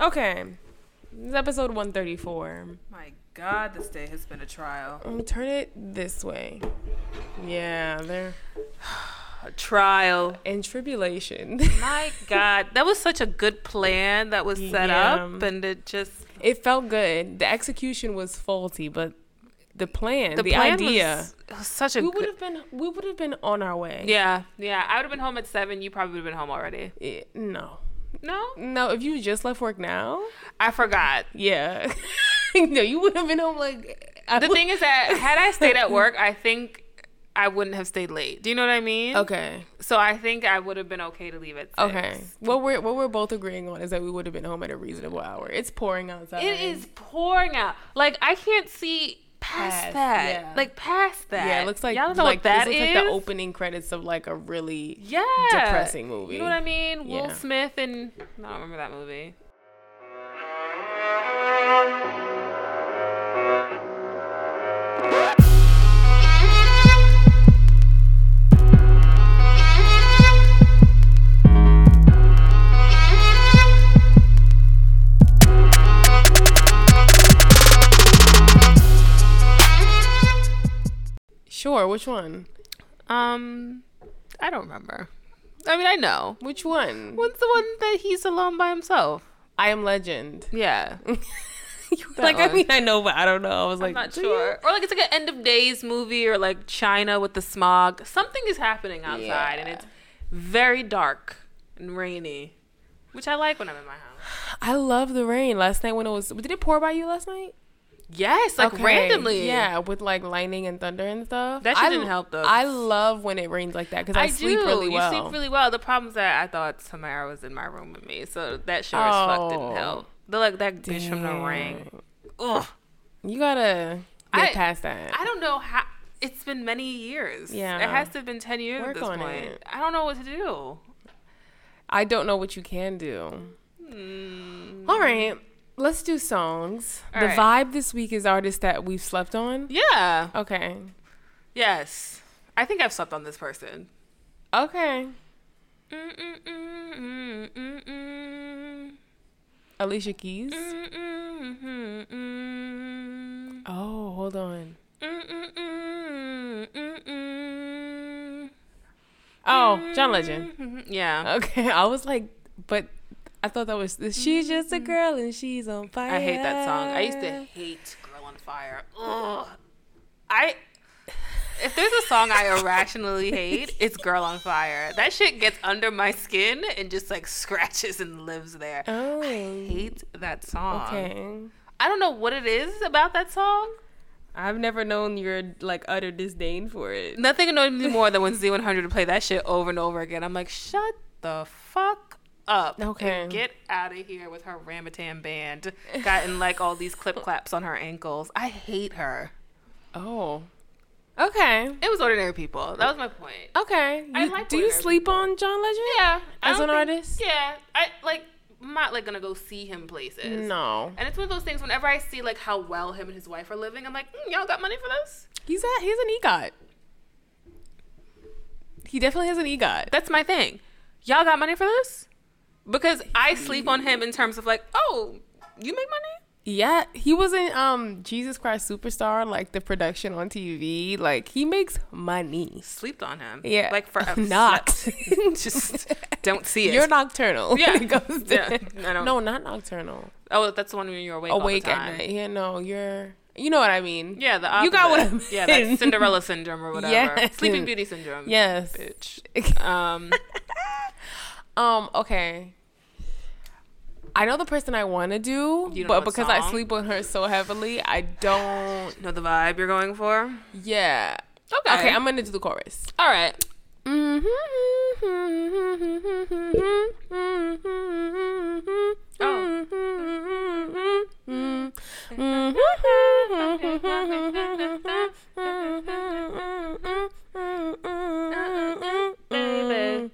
Okay. This is episode 134. My God, this day has been a trial. Let me turn it this way. Yeah, they're A trial. and tribulation. My God, that was such a good plan that was set Yeah. up, and it just it felt good. The execution was faulty, but the plan, the, plan idea, was, was such a we would have been we would have been on our way. Yeah, yeah. I would have been home at seven. You probably would have been home already. Eh, no. No, No, if you just left work now, I forgot. yeah. no, you would have been home like I The would- thing is that had I stayed at work, I think I wouldn't have stayed late. Do you know what I mean? Okay. So I think I would have been okay to leave at six. Okay. What we're what we're both agreeing on is that we would have been home at a reasonable hour. It's pouring outside. It is pouring out. Like I can't see past, Past, that. yeah. Like past that. Yeah, it looks like y'all know like what that this is. looks like the opening credits of like a really yeah, depressing movie. You know what I mean? Will Smith and I don't remember that movie. Sure, which one? Um, I don't remember. I mean, I know. Which one? What's the one that he's alone by himself? I am Legend. Yeah, like I mean I know, but I don't know. I was like I'm not "Do sure. Or like it's like an end of days movie, or like China with the smog. Something is happening outside, and it's very dark and rainy, which I like when I'm in my house. I love the rain. Last night when it was did it pour by you last night? Yes, like Okay. randomly. Yeah, with like lightning and thunder and stuff. That shit I- didn't help, though. I love when it rains like that because I, I, sleep do. really well. You sleep really well. The problem is that I thought Tamara was in my room with me, so that sure as fuck Oh. didn't help. The like that bitch from the ring. Ugh. You gotta get I- past that. I don't know how. It's been many years. Yeah. it has to have been ten years Work at this point. it. I don't know what to do. I don't know what you can do. Mm. All right, let's do songs. All the right. vibe this week is artists that we've slept on. Yeah. Okay. Yes. I think I've slept on this person. Okay. Mm-mm-mm-mm-mm-mm. Alicia Keys. Mm. Mm-mm-mm-mm. Oh, hold on. Mm-mm-mm-mm-mm. Oh, John Legend. Yeah. Okay, I was like, but I thought that was she's just a mm-hmm. girl and she's on fire. I hate that song. I used to hate Girl on Fire. Ugh. I if there's a song I irrationally hate, it's Girl on Fire. That shit gets under my skin and just like scratches and lives there. Oh, I hate that song. okay. I don't know what it is about that song. I've never known your like utter disdain for it. Nothing annoyed me more than when Z100 would play that shit over and over again. I'm like, shut the fuck up. Okay. And get out of here with her Ramatam band. Gotten like all these clip claps on her ankles. I hate her. Oh, okay, It was ordinary people. That was my point. okay. I You- like do you sleep people. on John Legend? Yeah. As an think- artist? Yeah. I like I'm not like gonna go see him places. No, And it's one of those things whenever I see like how well him and his wife are living, I'm like, mm, y'all got money for this? he's a he's an EGOT. He definitely has an EGOT. That's my thing. Y'all got money for this? Because I sleep on him in terms of like, oh, you make money? Yeah, he was in um Jesus Christ Superstar, like the production on TV. Like he makes money. Slept on him. Yeah, Like for a not. just don't see it. You're nocturnal. Yeah. it to- Yeah, No, not nocturnal. oh, that's the one when you're awake. Awake at night. Yeah, no, you're. You know what I mean? Yeah, the You got what I opposite. Yeah, mean. that's Cinderella syndrome or whatever. Yes. Sleeping Beauty syndrome. Yes. Bitch. Um, Um. Okay. I know the person I want to do, You don't know but because I sleep on her so heavily, I don't. know the vibe you're going for? Yeah. Okay. Okay, I'm gonna do the chorus. All right. Oh. Baby.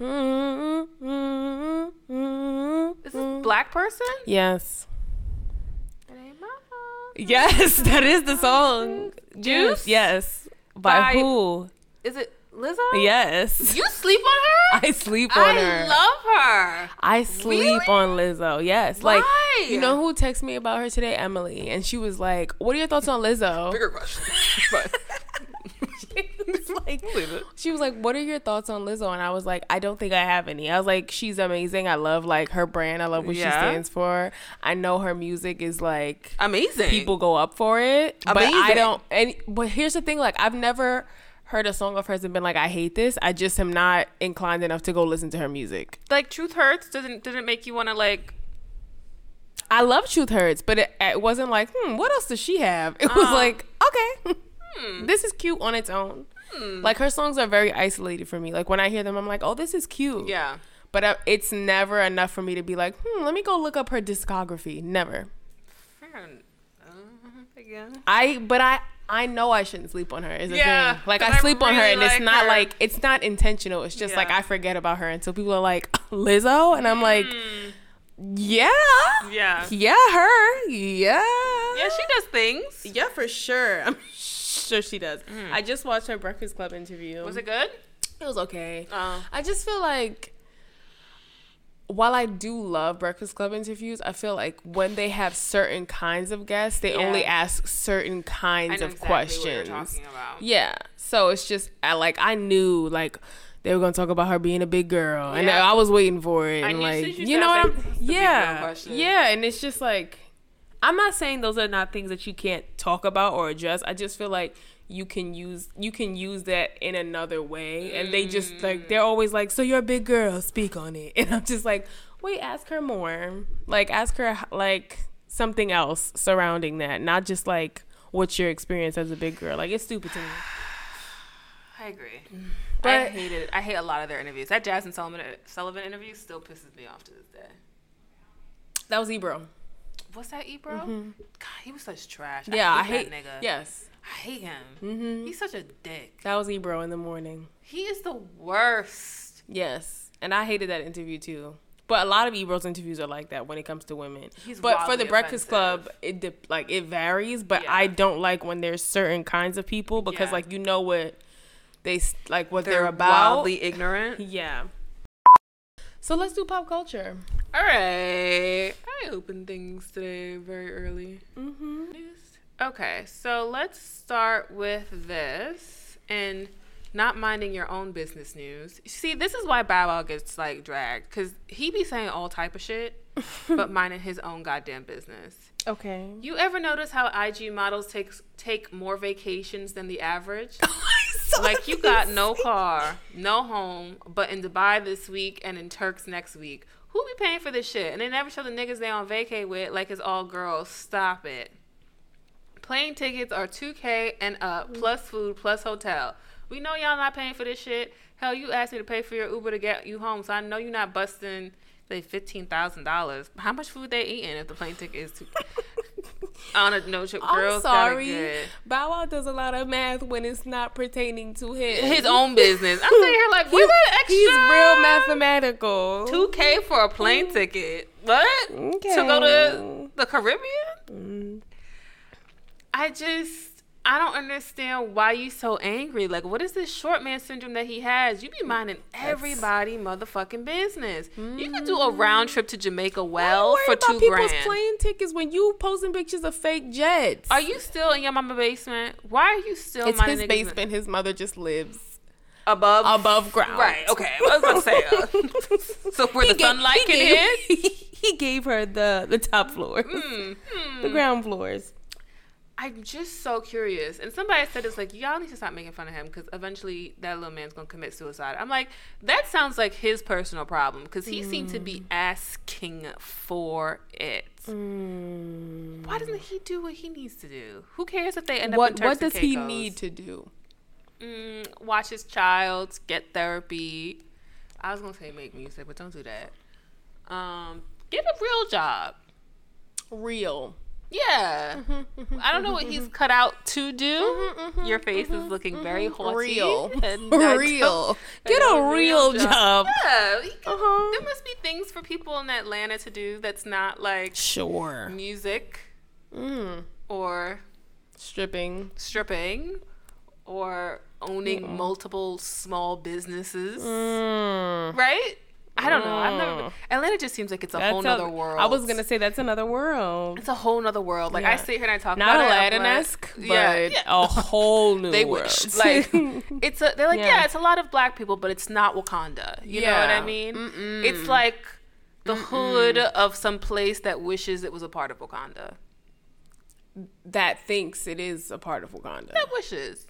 Is this a black person? Yes. It ain't my fault. Yes, that is the song. Juice? Yes. By, By- who? Is it Lizzo? Yes. You sleep on her? I sleep on I her. I love her. I sleep Really? on Lizzo. Yes. Like Why? you know who texted me about her today? Emily. And she was like, What are your thoughts on Lizzo? Bigger question. but was like, she was like, "What are your thoughts on Lizzo?" And I was like, "I don't think I have any." I was like, "She's amazing. I love like her brand. I love what she stands for. I know her music is like amazing. people go up for it, but I don't." And but here's the thing: like I've never heard a song of hers and been like, "I hate this." I just am not inclined enough to go listen to her music. like Truth Hurts didn't didn't make you want to like I love Truth Hurts, but it, it wasn't like, hmm, what else does she have? It was Uh. like, okay, this is cute on its own. Like her songs are very isolated for me. Like when I hear them, I'm like, oh, this is cute. yeah. But uh, it's never enough for me to be like, hmm, let me go look up her discography. Never. Fair en- uh, again. I, but I, I know I shouldn't sleep on her. Is the Yeah, thing. Like 'cause I I sleep on her, really and it's not her. like it's not intentional. It's just like I forget about her until people are like Lizzo, and I'm like, yeah, Mm. Yeah. yeah, her, yeah, Yeah, she does things. Yeah, for sure. I'm sure she does. I just watched her Breakfast Club interview. Mm. Was it good? It was okay. Oh. I just feel like while I do love Breakfast Club interviews, I feel like when they have certain kinds of guests, they Yeah. only ask certain kinds of exactly questions. what you're talking about. Yeah. So it's just I like I knew like they were gonna talk about her being a big girl, and I was waiting for it. And like you know what I'm was like, "It's the big girl yeah yeah, and it's just like I'm not saying those are not things that you can't talk about or address. I just feel like you can use you can use that in another way, and they just like mm. they're always like, "So you're a big girl, speak on it," and I'm just like, wait, ask her more. Like ask her like something else surrounding that, not just like what's your experience as a big girl. Like it's stupid to me. I agree. Mm. but, I hate it. I hate a lot of their interviews. That Jazmine Sullivan uh, Sullivan interview still pisses me off to this day. That was Ebro. What's that, Ebro? Mm-hmm. God, he was such trash. Yeah, I I hate. hate, that nigga. Yes, I hate him. Mm-hmm. He's such a dick. that was Ebro in the morning. He is the worst. Yes, and I hated that interview too. But a lot of Ebro's interviews are like that when it comes to women. He's but for the Breakfast offensive. Club, it de- like it varies. But Yeah. I don't like when there's certain kinds of people because Yeah. like you know what they like what they're, They're about. wildly ignorant. Yeah. So let's do pop culture. All right. I opened things today very early. Mm-hmm. Okay, so let's start with this and not minding your own business news. See, this is why Bow Wow gets like dragged because he be saying all type of shit, but minding his own goddamn business. Okay. You ever notice how IG models take take more vacations than the average? like you got no car, no home, but in Dubai this week and in Turks next week. Who be paying for this shit? And they never show the niggas they on vacay with like it's all girls. Stop it. Plane tickets are 2K and up, mm. plus food, plus hotel. We know y'all not paying for this shit. Hell, you asked me to pay for your Uber to get you home, so I know you're not busting say fifteen thousand dollars. How much food they eating if the plane ticket is two? On a no I'm girls sorry. Bow Wow does a lot of math when it's not pertaining to him. his own business. I'm sitting here like, He- where's that extra? He's real mathematical. Two K for a plane mm. ticket. What? Okay. To go to the Caribbean? Mm. I just I don't understand why you so angry. Like, what is this short man syndrome that he has? You be minding everybody motherfucking business. You could do a round trip to Jamaica well for worry about two people's plane tickets when you posting pictures of fake jets. Are you still in your mama basement? Why are you still It's minding his basement. His mother just lives above above ground. Right. Okay. I was gonna say. Uh, so where the He gave- sunlight he can gave- hit. He gave her the the top floors, Hmm, the ground floors. I'm just so curious. And somebody said it's like y'all need to stop making fun of him because eventually that little man's gonna commit suicide. I'm like, that sounds like his personal problem because he seemed to be asking for it. Hmm. Why doesn't he do what he needs to do? Who cares if they end up in What Turks what does he need to do? Mm, watch his child, get therapy. I was gonna say make music, but don't do that. Um, get a real job. Real. Yeah. Mm-hmm, mm-hmm, I don't know what mm-hmm, he's cut out to do. Your face is looking very haughty. Real. and real. Get a real job. Yeah. can- Uh-huh. There must be things for people in Atlanta to do that's not like Sure. music Mm. or Stripping. stripping or owning mm. multiple small businesses, Mm. right? I don't know. I've never been. Mm. Atlanta just seems like it's a That's whole a- world. I was gonna say that's another world. It's a whole nother world. Like I sit here and I talk Not about Aladdin it. I'm like, esque, but yeah, yeah. a whole new they world. wish like it's a they're like yeah. Yeah. it's a lot of black people but it's not wakanda you know what i mean Mm-mm. it's like the hood of some place that wishes it was a part of wakanda that thinks it is a part of Wakanda. that wishes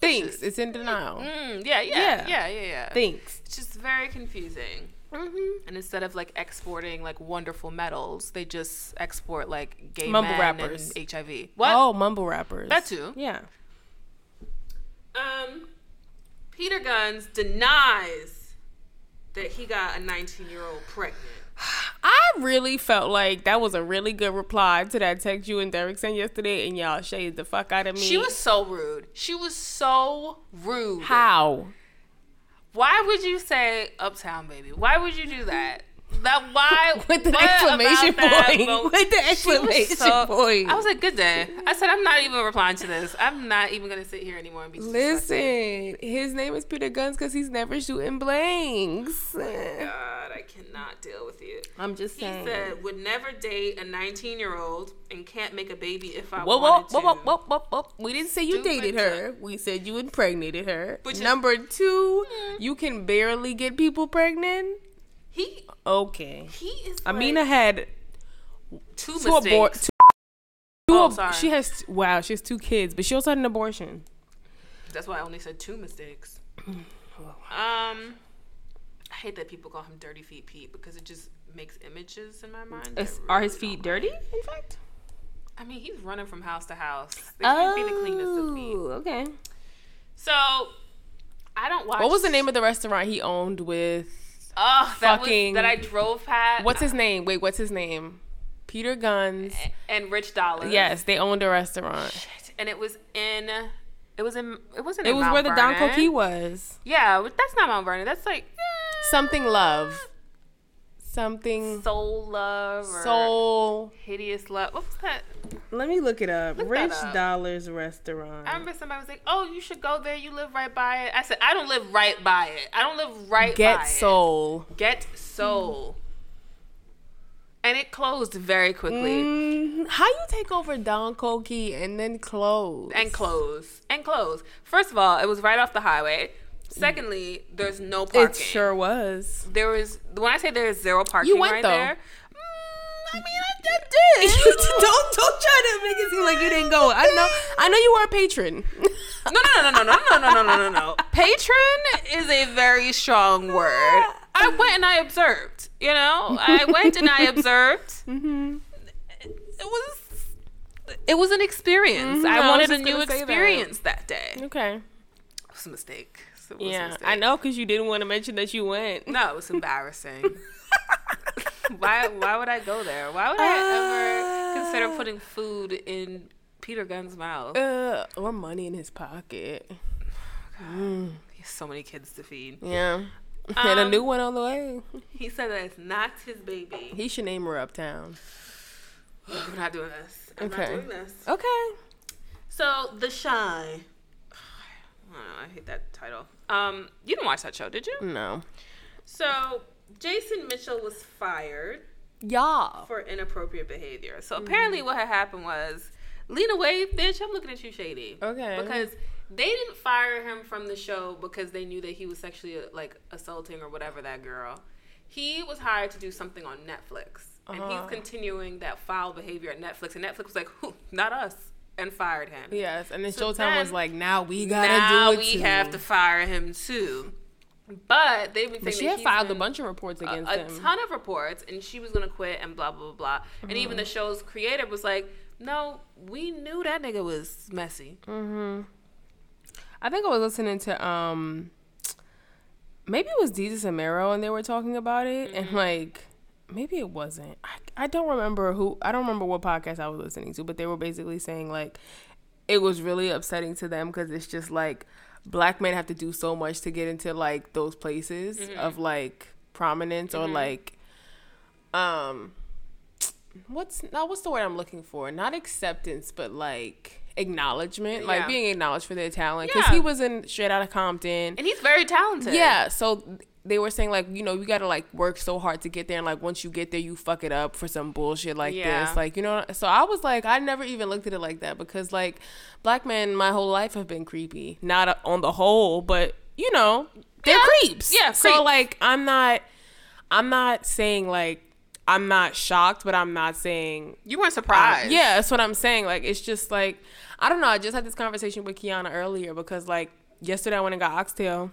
thinks it's in denial. mm, yeah, yeah Yeah. yeah yeah yeah Thinks. it's just very confusing Mm-hmm. and instead of like exporting like wonderful metals they just export like gay Mumble men rappers. and hiv what Oh, mumble rappers. That too. Yeah. um peter gunz denies that he got a 19 year old pregnant I really felt like that was a really good reply to that text you and Derek sent yesterday, and y'all shaded the fuck out of me. She was so rude. She was so rude. how? Why would you say Uptown Baby? Why would you do that? That why With the exclamation that point. With the exclamation so- point. I was like, good day. I said, I'm not even replying to this. I'm not even gonna sit here anymore and be. Listen, his name is Peter Gunz because he's never shooting blanks. Oh God, I cannot deal with you. I'm just saying. He said, would never date a 19 year old and can't make a baby if I Whoa, whoa, wanted whoa, to. whoa, whoa, whoa, whoa. We didn't say you Stupid dated her. We said you impregnated her. Which is- Number two, Mm. you can barely get people pregnant. He Okay. he is. Amina like, had two two mistakes. Two, two Oh, ab- sorry. She has wow. She has two kids, but she also had an abortion. That's why I only said two mistakes. Um, I hate that people call him Dirty Feet Pete because it just makes images in my mind. that Are his feet dirty? like. In fact. I mean, he's running from house to house. They can't be the cleanest of feet. Oh, okay. So, I don't watch. What was the name of the restaurant he owned with? Oh, that fucking- was, that I drove past. What's his name? Wait, what's his name? Peter Gunz. and Rich Dollaz. Yes, they owned a restaurant. Shit. and it was in. It was in. It wasn't. It in was Mount where the Don Vernon. Coquille was. Yeah, that's not Mount Vernon. That's like eh, Something love. Something Soul Love or soul. Hideous Love. What was that? Let me look it up. Look Rich up. Dollaz Restaurant. I remember somebody was like, "Oh, you should go there. You live right by it." I said, "I don't live right by it. I don't live right by Get it." soul. Get Soul. And it closed very quickly. Mm, how you take over Don Coquille and then close? And close. And close. First of all, it was right off the highway. Secondly, there's no parking. it sure was. There was when I say there's zero parking You went, right though. there. mm, I mean, I, I did. don't don't try to make it seem like you didn't go. I know I know you were a patron. No, no, no, no, no, no, no, no, no, no, no. Patron is a very strong word. I went and I observed. You know, I went and I observed. mm-hmm. It was, it was an experience. Mhm, I I wanted a new gonna that. experience that, day. Okay. It was a mistake. Yeah. I know because you didn't want to mention that you went. No, it was embarrassing. why? Why would I go there? Why would I ever consider Uh. putting food in Peter Gunz's mouth? Uh, or money in his pocket. Mm, He has so many kids to feed. yeah. and a Um, new one on the way. He said that it's not his baby. He should name her Uptown. We're not doing this. I'm Okay. not doing this. Okay. So the shy. I don't know. I hate that title. Um, you didn't watch that show, did you? No. So Jason Mitchell was fired Yeah. for inappropriate behavior. So apparently, what had happened was, lean away, bitch, I'm looking at you shady. Okay. Because they didn't fire him from the show because they knew that he was sexually like assaulting or whatever that girl. He was hired to do something on Netflix, and Uh-huh. he's continuing that foul behavior at Netflix. And Netflix was like, "Who? Not us," and fired him. Yes, and then So Showtime was like, "Now we gotta now do it Now we too. have to fire him too. But they've been But she had filed a bunch of reports a, against a him. ton of reports, and she was gonna quit and blah blah blah blah. And even the Mm-hmm. show's creator was like, "No, we knew that nigga was messy." hmm I think I was listening to um, maybe it was Desus and Mero, and they were talking about it, and Mm-hmm. like maybe it wasn't. I I don't remember who. I don't remember what podcast I was listening to, but they were basically saying like it was really upsetting to them because it's just like black men have to do so much to get into like those places Mm-hmm. of like prominence or like um what's not what's the word I'm looking for? Not acceptance, but like acknowledgement, like being acknowledged for their talent. Because Yeah. he was in straight out of Compton. And he's very talented. Yeah, so they were saying like, you know, you gotta like work so hard to get there, and like once you get there, you fuck it up for some bullshit like Yeah. this, like you know. So I was like, I never even looked at it like that because like black men my whole life have been creepy, not uh, on the whole, but you know, they're Yeah. creeps. Yeah, So like, I'm not, I'm not saying like. I'm not shocked, but I'm not saying You weren't surprised. yeah, that's what I'm saying. Like, it's just like, I don't know. I just had this conversation with Kiana earlier because, like, yesterday I went and got oxtail,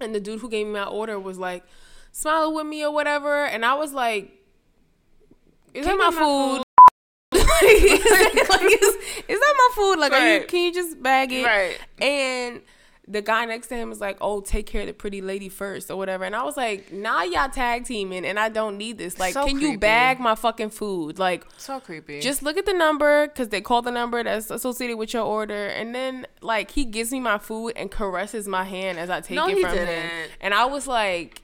and the dude who gave me my order was like, smiling with me or whatever. And I was like, is that my my food? is, that, like, is, is that my food? Like, are you, can you just bag it? Right. And the guy next to him was like, "Oh, take care of the pretty lady first or whatever." And I was like, "Nah, y'all tag teaming, and I don't need this. Like, So can creepy. you bag my fucking food? Like, So creepy. just look at the number because they call the number that's associated with your order, and then like he gives me my food and caresses my hand as I take No, it from him, didn't. and I was like,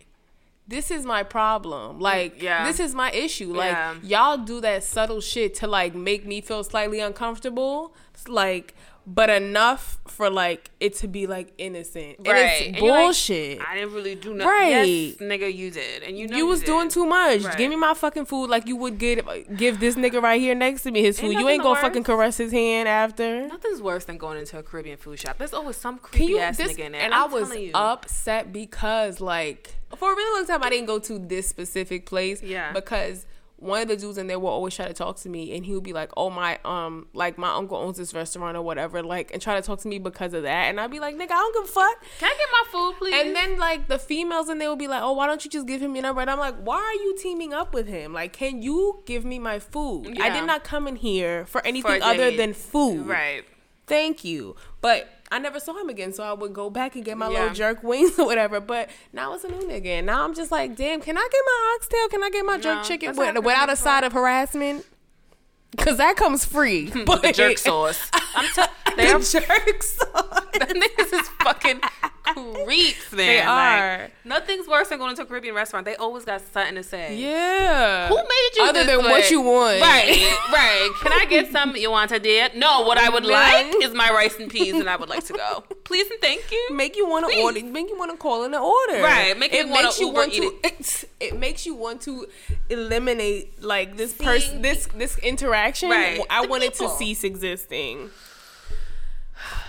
"This is my problem. Like, Yeah. this is my issue. Like, Yeah. y'all do that subtle shit to like make me feel slightly uncomfortable, It's like." But enough for like it to be like innocent, and Right. it's And you're like, bullshit. I didn't really do nothing. Right. Yes, nigga, you did, and you know you was doing too much. Right. Give me my fucking food like you would give uh, give this nigga right here next to me his Ain't food. You ain't gonna worse. fucking caress his hand after. Nothing's worse than going into a Caribbean food shop. There's always some creepy you ass this, nigga in there. and I'm I was upset because like for a really long time I didn't go to this specific place. Yeah. Because one of the dudes in there will always try to talk to me and he would be like, Oh my um like my uncle owns this restaurant or whatever, like and try to talk to me because of that. And I'd be like, Nigga, I don't give a fuck. Can I get my food, please? And then like the females in there will be like, "Oh, why don't you just give him your number?" And I'm like, "Why are you teaming up with him? Like, can you give me my food? I did not come in here for anything a other than food. right. Thank you." But I never saw him again, so I would go back and get my Yeah. little jerk wings or whatever. But now it's a new nigga, and now I'm just like, "Damn, can I get my oxtail? Can I get my jerk No, chicken with, without a side of harassment?" Cause that comes free. With the jerk sauce. I'm t- they're the jerk sauce. niggas is fucking creeps, man. They Like, are. nothing's worse than going to a Caribbean restaurant. They always got something to say. Yeah. Who made you Other than way? what you want. Right, right. Can I get some you want to dear? No, what I would like is my rice and peas and I would like to go. Please and thank you. make you want to order make you want to call in an order Right, make wanna makes you Uber want to it. it makes you want to eliminate like this person this this interaction Right. i The wanted people. to cease existing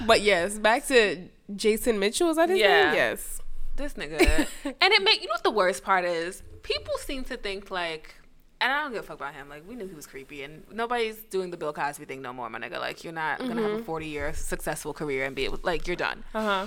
but yes back to jason mitchell is that his Yeah. name yes This nigga. and it make you know what the worst part is? People seem to think like and I don't give a fuck about him. Like we knew he was creepy, and nobody's doing the Bill Cosby thing no more, my nigga. Like you're not gonna Mm-hmm. have a 40 year successful career and be able, like you're done. uh-huh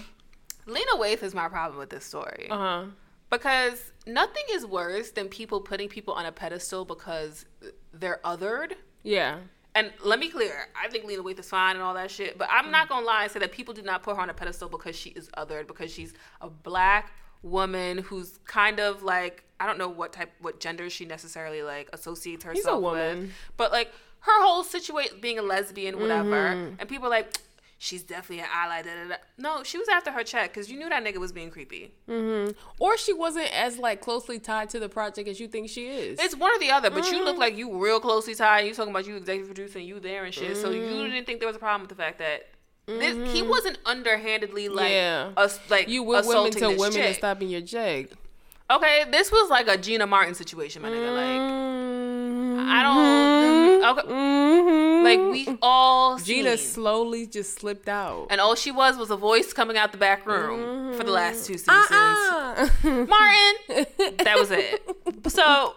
Lena Waithe is my problem with this story uh-huh because nothing is worse than people putting people on a pedestal because they're othered. Yeah And let me clear, I think Lena Waithe is fine and all that shit, but I'm not mm. gonna lie and say that people do not put her on a pedestal because she is othered, because she's a black woman who's kind of like I don't know what type, what gender she necessarily like associates herself with. She's a woman. with, but like her whole situation, being a lesbian, whatever, mm-hmm. and people are like. She's definitely an ally. Da, da, da. No, she was after her check because you knew that nigga was being creepy. or she wasn't as like closely tied to the project as you think she is It's one or the other, but you Mm-hmm. look like you real closely tied. You talking about you executive producing, you there and shit. So you Mm-hmm. didn't think there was a problem with the fact that this he wasn't underhandedly like Yeah. us like you with women to women and chick. stopping your check Okay, this was like a Gina Martin situation, my nigga. Like I Mm-hmm. don't Mm-hmm. okay, mm-hmm. like we all Gina seen. slowly just slipped out. and all she was was a voice coming out the back room for the last two mm-hmm. seasons. Uh-uh. Martin. that was it. So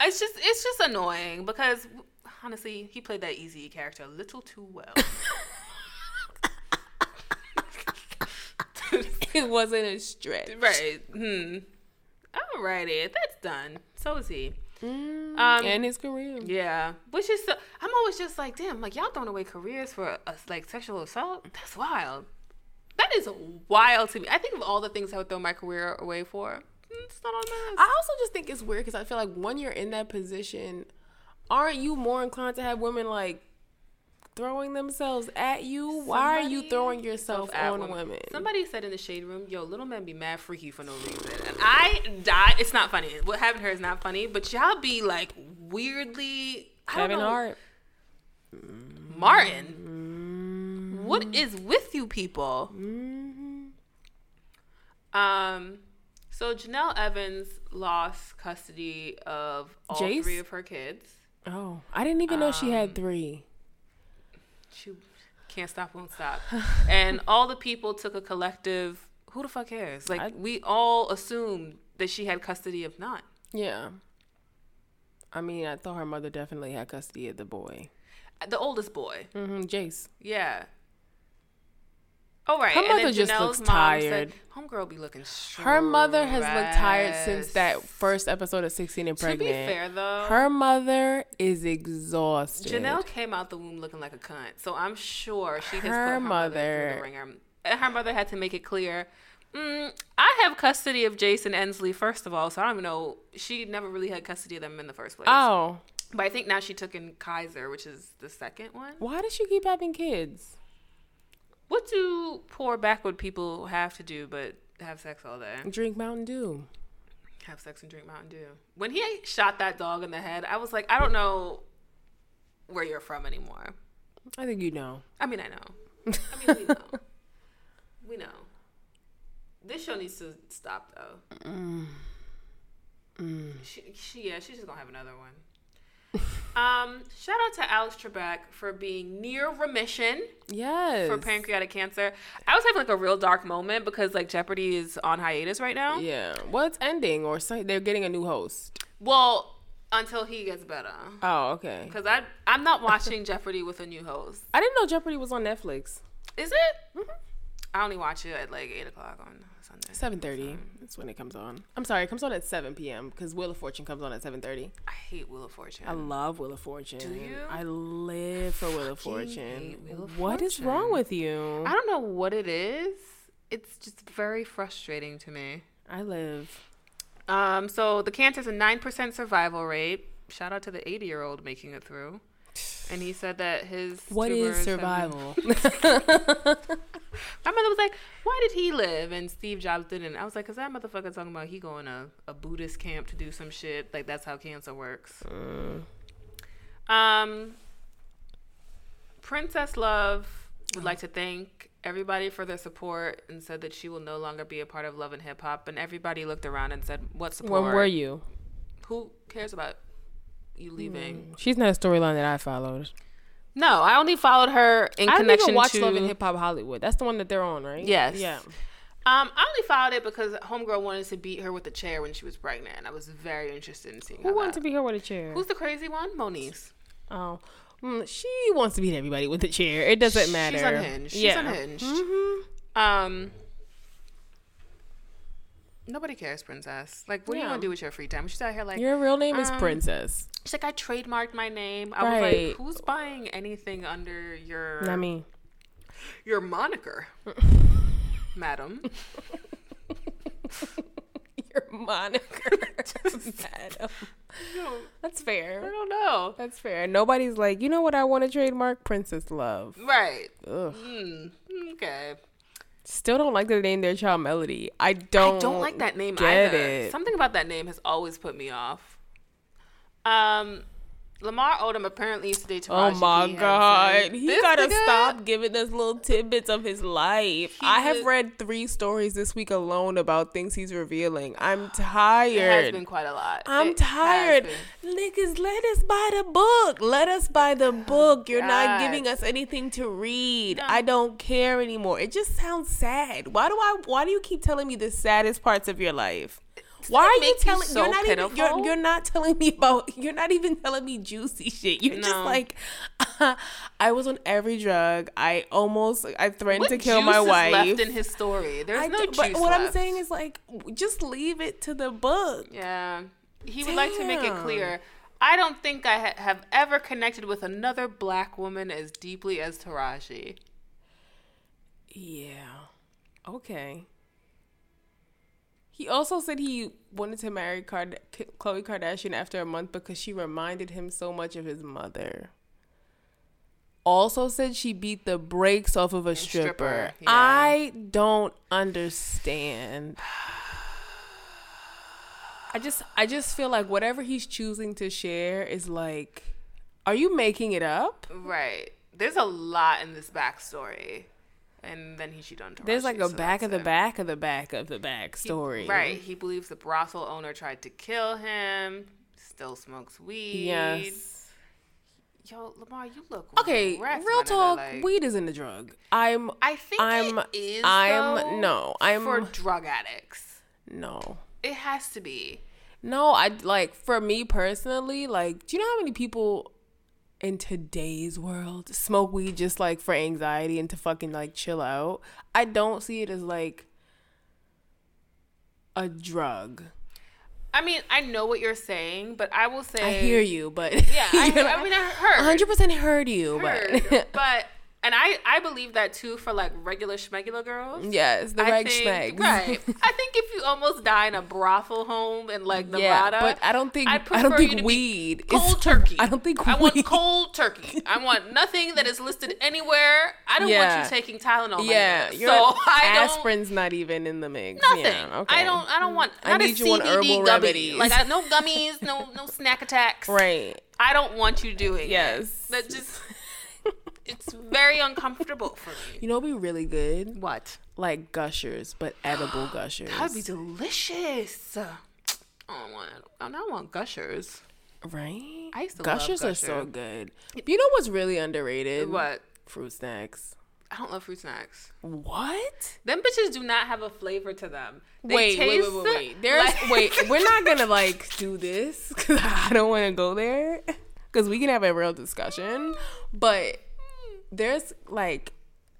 it's just it's just annoying because honestly, he played that easy character a little too well. it wasn't a stretch. right. Hmm. Alrighty, that's done. So is he. Mm, Um, and his career. Yeah, which is so, I'm always just like, damn, like y'all throwing away careers for a, like sexual assault. That's wild. That is wild to me. I think of all the things I would throw my career away for. It's not on this. I also just think it's weird because I feel like when you're in that position, aren't you more inclined to have women like throwing themselves at you? Why are you throwing yourself at on women? Somebody said in the shade room, "Yo, little men be mad freaky for no reason," and I died. It's not funny. What happened to her is not funny, but y'all be like weirdly. I don't Kevin know. Hart. Martin. What is with you people? Um, so Jenelle Evans lost custody of all Jace? three of her kids. Oh, I didn't even know she Um, had three. She can't stop, won't stop. and all the people took a collective. Who the fuck cares? Like I- we all assumed that she had custody of not. Yeah. I mean, I thought her mother definitely had custody of the boy. The oldest boy. Mm-hmm. Jace. Yeah. Oh right. Her and mother just Jenelle's looks tired. Said, Homegirl be looking. Strong. Her mother has looked tired since that first episode of 16 and To Pregnant. be fair though, Her mother is exhausted. Janelle came out the womb looking like a cunt, so I'm sure she has put Her her mother mother- the ringer. And her mother had to make it clear. Mm, I have custody of Jason Ensley, first of all, so I don't even know. She never really had custody of them in the first place. Oh, But I think now she took in Kaiser, which is the second one. why does she keep having kids? What do poor backward people have to do but have sex all day? Drink Mountain Dew. Have sex and drink Mountain Dew. When he shot that dog in the head, I was like, I don't know where you're from anymore. I think you know. I mean, I know. I mean, we know. we know. This show needs to stop though. Mm. Mm. She, she, yeah, she's just gonna have another one. Um, shout out to Alex Trebek for being near remission Yes. for pancreatic cancer. I was having like a real dark moment because like Jeopardy is on hiatus right now. Yeah. Well, it's ending, or so, they're getting a new host. Well, until he gets better. Oh, okay. Because I I'm not watching Jeopardy with a new host. I didn't know Jeopardy was on Netflix. Is it? I only watch it at like eight o'clock on Sunday. Seven thirty. That's when it comes on. I'm sorry, it comes on at seven p.m. because Wheel of Fortune comes on at seven thirty. I hate Wheel of Fortune. I love Wheel of Fortune. Do you? I live for Wheel of Fortune. Wheel of What is Fortune. wrong with you? I don't know what it is. It's just very frustrating to me. I live. Um, so the cancer's a nine percent survival rate. Shout out to the eighty-year-old making it through. And he said that his What is tumors have been- survival? My mother was like, "Why did he live and Steve Jobs didn't?" I was like, "Cause that motherfucker talking about he going to a Buddhist camp to do some shit. Like that's how cancer works." Um, Princess Love would like to thank everybody for their support and said that she will no longer be a part of Love and Hip Hop. And everybody looked around and said, "What support? when were you? Who cares about you leaving?" She's not a storyline that I followed. No, I only followed her in I didn't connection even watch to Love and Hip Hop Hollywood. That's the one that they're on, right? Yes. Yeah. Um, I only followed it because Homegirl wanted to beat her with a chair when she was pregnant. And I was very interested in seeing Who wanted to be her with a chair? Who's the crazy one? Moniece. Oh, mm, she wants to beat everybody with a chair. It doesn't matter. She's unhinged. She's yeah. unhinged. Mhm. Um, nobody cares, princess. Like, what are you gonna do with your free time? She's out here like, Your real name is um, Princess. she's like, I trademarked my name. I was like, who's buying anything under your Not me. your moniker, madam? Your moniker. Madam. That's fair. I don't know. That's fair. Nobody's like, you know what I want to trademark? Princess Love. Right. Ugh. Mm, okay. Still don't like the name their child Melody. I don't. I don't like that name get either. it. Something about that name has always put me off. Um, Lamar Odom apparently used to date Oh my P. god. He This gotta nigga- stop giving us little tidbits of his life. He I have is- read three stories this week alone about things he's revealing. I'm tired. It has been quite a lot. I'm It tired. Niggas, let us buy the book. Let us buy the oh book. You're not giving us anything to read. No. I don't care anymore. It just sounds sad. Why do I why do you keep telling me the saddest parts of your life? Why are you make you telling so you're not even you're, you're not telling me about you're not even telling me juicy shit. You're just No. like I was on every drug. I almost I threatened What to kill my wife. left in his story? There's I no do- juice but what I'm saying is like just leave it to the book. Yeah. He would like to make it clear. I don't think I ha- have ever connected with another black woman as deeply as Taraji. Yeah. Okay. He also said he wanted to marry Card- Khloe Kardashian after a month because she reminded him so much of his mother. Also said she beat the brakes off of a stripper. stripper, yeah. I don't understand. I just I just feel like whatever he's choosing to share is like are you making it up? Right. there's a lot in this backstory. And then he cheated on Taraji. There's like a so back of the it. back of the back of the back He- story. right. He believes the brothel owner tried to kill him. Still smokes weed. Yes. Yo, Lamar, you look Okay, wrecked, real talk. like- weed isn't a drug. I'm I think I'm- it is. I'm- though, no, I'm- for drug addicts. no. It has to be. No, I like for me personally, like, do you know how many people in today's world smoke weed just like for anxiety and to fucking like chill out? I don't see it as like a drug. I mean, I know what you're saying, but I will say I hear you, but Yeah, I, I mean, I heard. hundred percent heard you, heard, but but and I I believe that too for like regular schmegular girls. yes, the reg schmegs. Right. I think if you almost die in a brothel home in like Yeah, but I don't think I prefer don't think to be is cold turkey. I don't think I want cold turkey. I want nothing that is listed anywhere. I don't want you taking Tylenol. Yeah, nigga. so I don't. aspirin's not even in the mix. Nothing. Yeah, okay. I don't. I don't want. I Not need a you on herbal gummy. remedies. Like I, no gummies, no no snack attacks. Right. I don't want you doing. it. Yes. That just. It's very uncomfortable for me. You know, what'd be really good. What? like gushers, but edible gushers. That'd be delicious. I don't want. I don't want gushers. right. I used to love gushers are so good. You know what's really underrated? What? Fruit snacks. I don't love fruit snacks. What? Them bitches do not have a flavor to them. They Wait, wait, wait, wait, wait. There's like- wait. We're not gonna like do this because I don't want to go there because we can have a real discussion. But there's like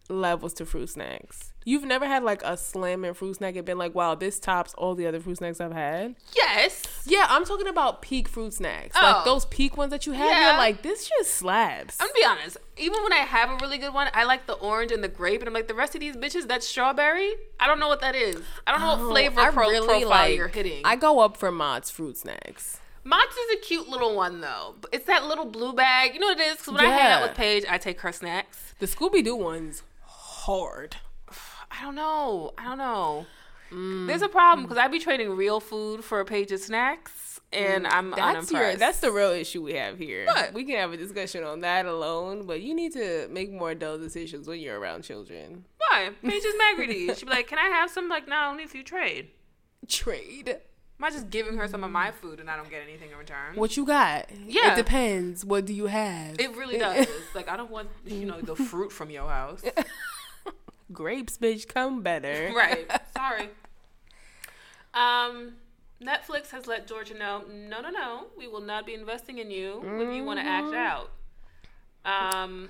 levels to fruit snacks. You've never had like a slim and fruit snack and been like, wow, this tops all the other fruit snacks I've had. Yes. Yeah, I'm talking about peak fruit snacks. Oh. Like those peak ones that you have. Yeah. You're like, this just slaps. I'm gonna be honest. Even when I have a really good one, I like the orange and the grape, and I'm like the rest of these bitches. That's strawberry. I don't know what that is. I don't know Oh, what flavor I pro- really profile like- you're hitting. I go up for Mott's fruit snacks. Mott's is a cute little one though. It's that little blue bag. You know what it is? Because when I hang out with Paige, I take her snacks. The Scooby Doo ones, hard. I don't know. I don't know. Mm. There's a problem because I be trading real food for Paige's snacks, and I'm Mm. That's your. That's the real issue we have here. What? We can have a discussion on that alone, but you need to make more adult decisions when you're around children. why Paige is mad. She'd be like, "Can I have some?" Like, no, only if you trade. Trade. Am I just giving her some of my food and I don't get anything in return? What you got? Yeah. It depends. What do you have? It really does. like, I don't want you know the fruit from your house. Grapes, bitch, come better. right. Sorry. Um, Netflix has let Georgia know, no, no, no, we will not be investing in you when you want to act out. Um,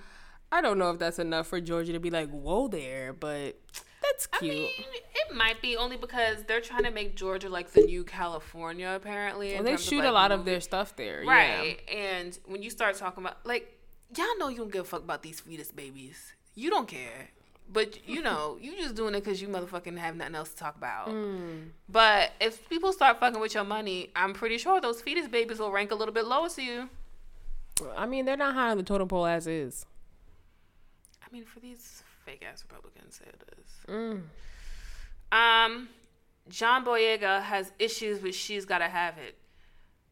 I don't know if that's enough for Georgia to be like, whoa there, but that's cute. I mean, it might be only because they're trying to make Georgia like the new California, apparently. well, they terms of, shoot like, a lot of their stuff there. Right. And when you start talking about like y'all know you don't give a fuck about these fetus babies. You don't care. But you know, you just doing it because you motherfucking have nothing else to talk about. Mm. But if people start fucking with your money, I'm pretty sure those fetus babies will rank a little bit lower to you. I mean, they're not high on the totem pole as is. I mean, for these fake ass Republicans, say it is. Mm. Um, John Boyega has issues with She's Gotta Have It.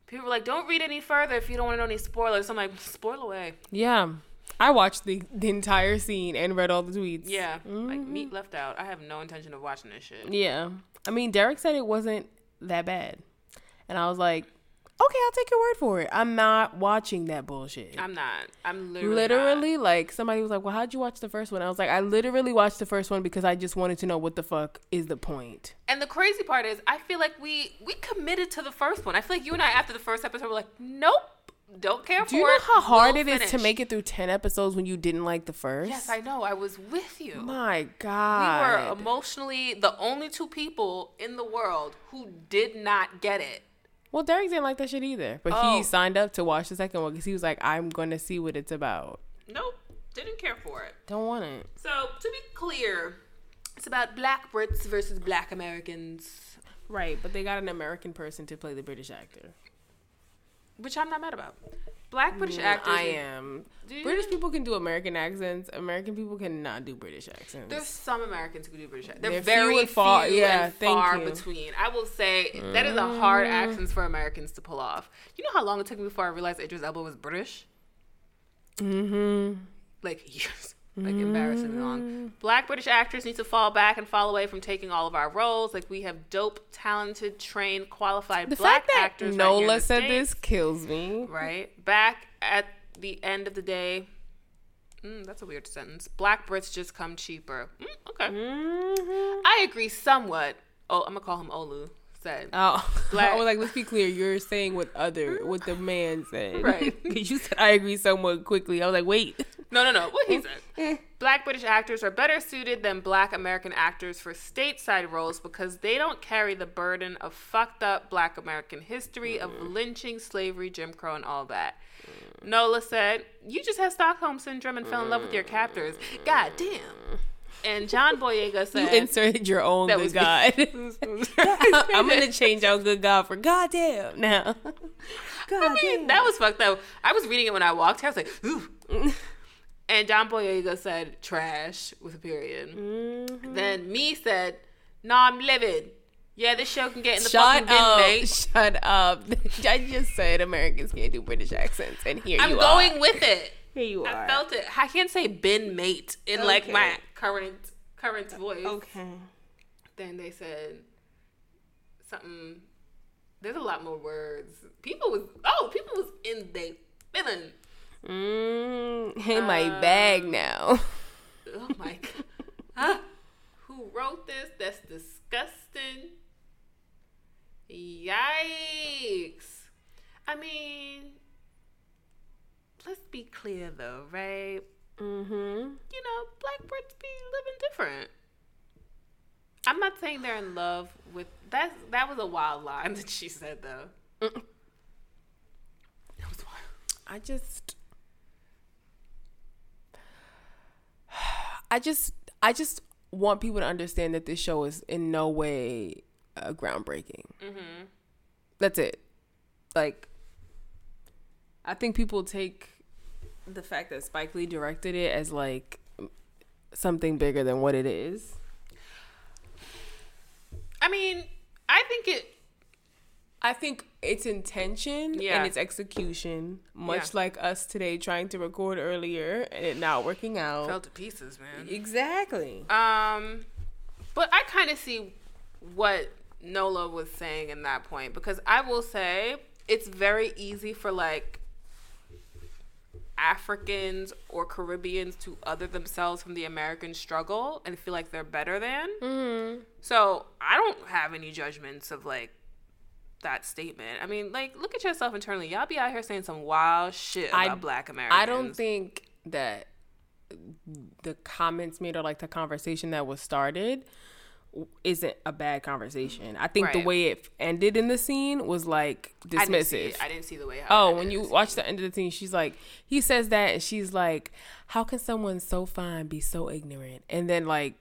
People are like, don't read any further if you don't want to know any spoilers. I'm like, spoil away. Yeah. I watched the, the entire scene and read all the tweets. Yeah, like meat left out. I have no intention of watching this shit. Yeah. I mean, Derek said it wasn't that bad. And I was like, okay, I'll take your word for it. I'm not watching that bullshit. I'm not. I'm literally. literally, like, somebody was like, well, how'd you watch the first one? I was like, I literally watched the first one because I just wanted to know what the fuck is the point. And the crazy part is, I feel like we we committed to the first one. I feel like you and I, after the first episode, were like, nope, don't care for it. Do you know how hard We'll it is to make it through 10 episodes when you didn't like the first? Yes, I know. I was with you. My God. we were emotionally the only two people in the world who did not get it. Well, Derek didn't like that shit either. But Oh. he signed up to watch the second one because he was like, I'm going to see what it's about. Nope, didn't care for it. Don't want it. So to be clear, it's about Black Brits versus Black Americans, Right, but they got an American person to play the British actor. which I'm not mad about. Black British actors. Mm, I am. Do? British people can do American accents. American people cannot do British accents. There's some Americans who can do British. accents. They're, They're few very and far- few yeah, and thank far you. between. I will say that is a hard accent for Americans to pull off. You know how long it took me before I realized Idris Elba was British? mm-hmm. like years. Like embarrassingly long. Black British actors need to fall back and fall away from taking all of our roles. Like we have dope, talented, trained, qualified The black fact that actors. right Nola the said States. this kills me. Right. Back at the end of the day. Mm, that's a weird sentence. Black Brits just come cheaper. Mm, okay. Mm-hmm. I agree somewhat. Oh, I'm gonna call him Olu. Said. Oh, Black- I was like, let's be clear. You're saying what other, what the man said, Right. Because you said I agree somewhat quickly. I was like, wait. No, no, no. What he Eh. said. Black British actors are better suited than black American actors for stateside roles because they don't carry the burden of fucked up black American history of Mm. lynching, slavery, Jim Crow, and all that. Nola said, You just had Stockholm syndrome and fell in love with your captors. God damn. And John Boyega said, You inserted your own That good was me. God. I'm gonna change out good God for goddamn now. I mean, that was fucked up. I was reading it when I walked here. I was like, Ooh. And John Boyega said, Trash with a period. Mm-hmm. Then me said, "Nah, I'm livid. Yeah, this show can get in the Shut fucking bin, up! mate. Shut up! I just said Americans can't do British accents, and here I'm you going with it. Here you I are. I felt it. I can't say bin mate in like my current current voice. okay. Then they said something. There's a lot more words. People was oh, people was in they feeling. Mm, in my bag now. Oh my god. Huh? Who wrote this? That's disgusting. Yikes. I mean, let's be clear though, right? Mm-hmm. You know, black Brits be living different. I'm not saying they're in love with that. That was a wild line that she said though. Mm. That was wild. I just I just I just want people to understand that this show is in no way uh, groundbreaking. Mm-hmm. That's it. Like I think people take the fact that Spike Lee directed it as like something bigger than what it is. I mean, I think it. I think its intention Yeah. and its execution, much Yeah. like us today trying to record earlier and it not working out. Fell to pieces, man. Exactly. Um, but I kind of see what Nola was saying in that point because I will say it's very easy for like Africans or Caribbeans to other themselves from the American struggle and feel like they're better than. Mm-hmm. So I don't have any judgments of like that statement. I mean, like, look at yourself internally. Y'all be out here saying some wild shit about I- Black Americans. I don't think that the comments made or like the conversation that was started isn't a bad conversation. I think the way it ended in the scene was like I didn't see dismissive. I didn't see the way. Oh, when you watch the end of the scene, she's like, he says that, and she's like, how can someone so fine be so ignorant? And then like,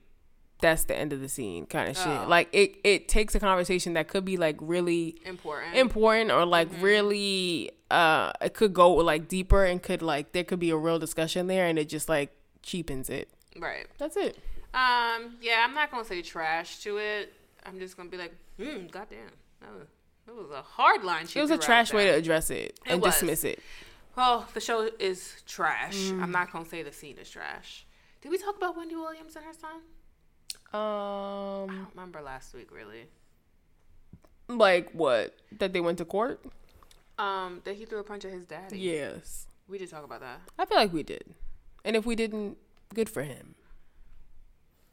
that's the end of the scene, kind of Oh. shit. Like it, it takes a conversation that could be like really important. important or like Mm-hmm. really, uh, it could go like deeper and could like there could be a real discussion there, and it just like cheapens it. right. That's it. Um. Yeah, I'm not gonna say trash to it. I'm just gonna be like, hmm, goddamn, that was, that was a hard line. It was a trash way to address it, and was. dismiss it. Well, the show is trash. Mm. I'm not gonna say the scene is trash. Did we talk about Wendy Williams and her son? I Um, don't remember last week really. like what? That they went to court? Um, that he threw a punch at his daddy. Yes. we did talk about that. I feel like we did. And if we didn't, good for him.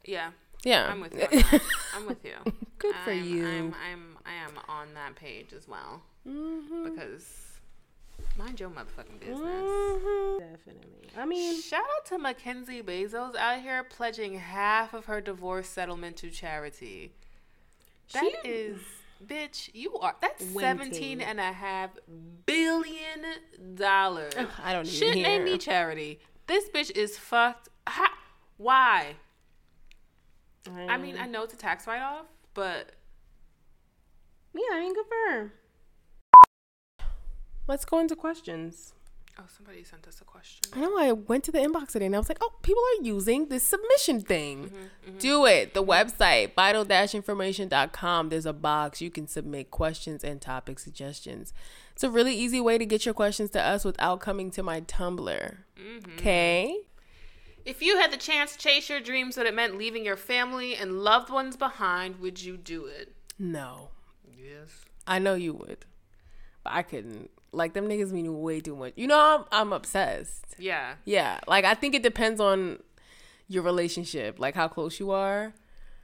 Yeah, Yeah. I'm with you. I'm with you. Good for I'm, you. I'm, I'm, I am on that page as well Mhm. because mind your motherfucking business. Mhm. Definitely. I mean, Shout out to Mackenzie Bezos out here pledging half of her divorce settlement to charity. That She- is, bitch, you are, that's Winking. seventeen and a half billion dollars. I don't even Shit hear. ain't me charity. This bitch is fucked. Ha- why? I mean, I know it's a tax write off, but yeah, I mean, good for her. Let's go into questions. oh, somebody sent us a question. I know I went to the inbox today and I was like, oh, people are using this submission thing. Mm-hmm, mm-hmm. Do it. The website, vital-information.com. There's a box. You can submit questions and topic suggestions. It's a really easy way to get your questions to us without coming to my Tumblr. Mm-hmm. Okay? If you had the chance to chase your dreams, but it meant leaving your family and loved ones behind, would you do it? No. Yes. I know you would. But I couldn't. Like them niggas mean way too much. You know, I'm I'm obsessed. Yeah. Yeah. Like I think it depends on your relationship, like how close you are.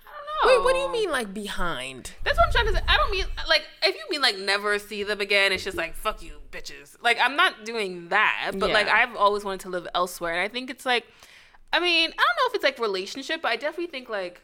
I don't know. Wait, what do you mean like behind? That's what I'm trying to say. I don't mean like if you mean like never see them again, it's just like fuck you, bitches. Like I'm not doing that, but like I've always wanted to live elsewhere, and I think it's like, I mean, I don't know if it's like relationship, but I definitely think like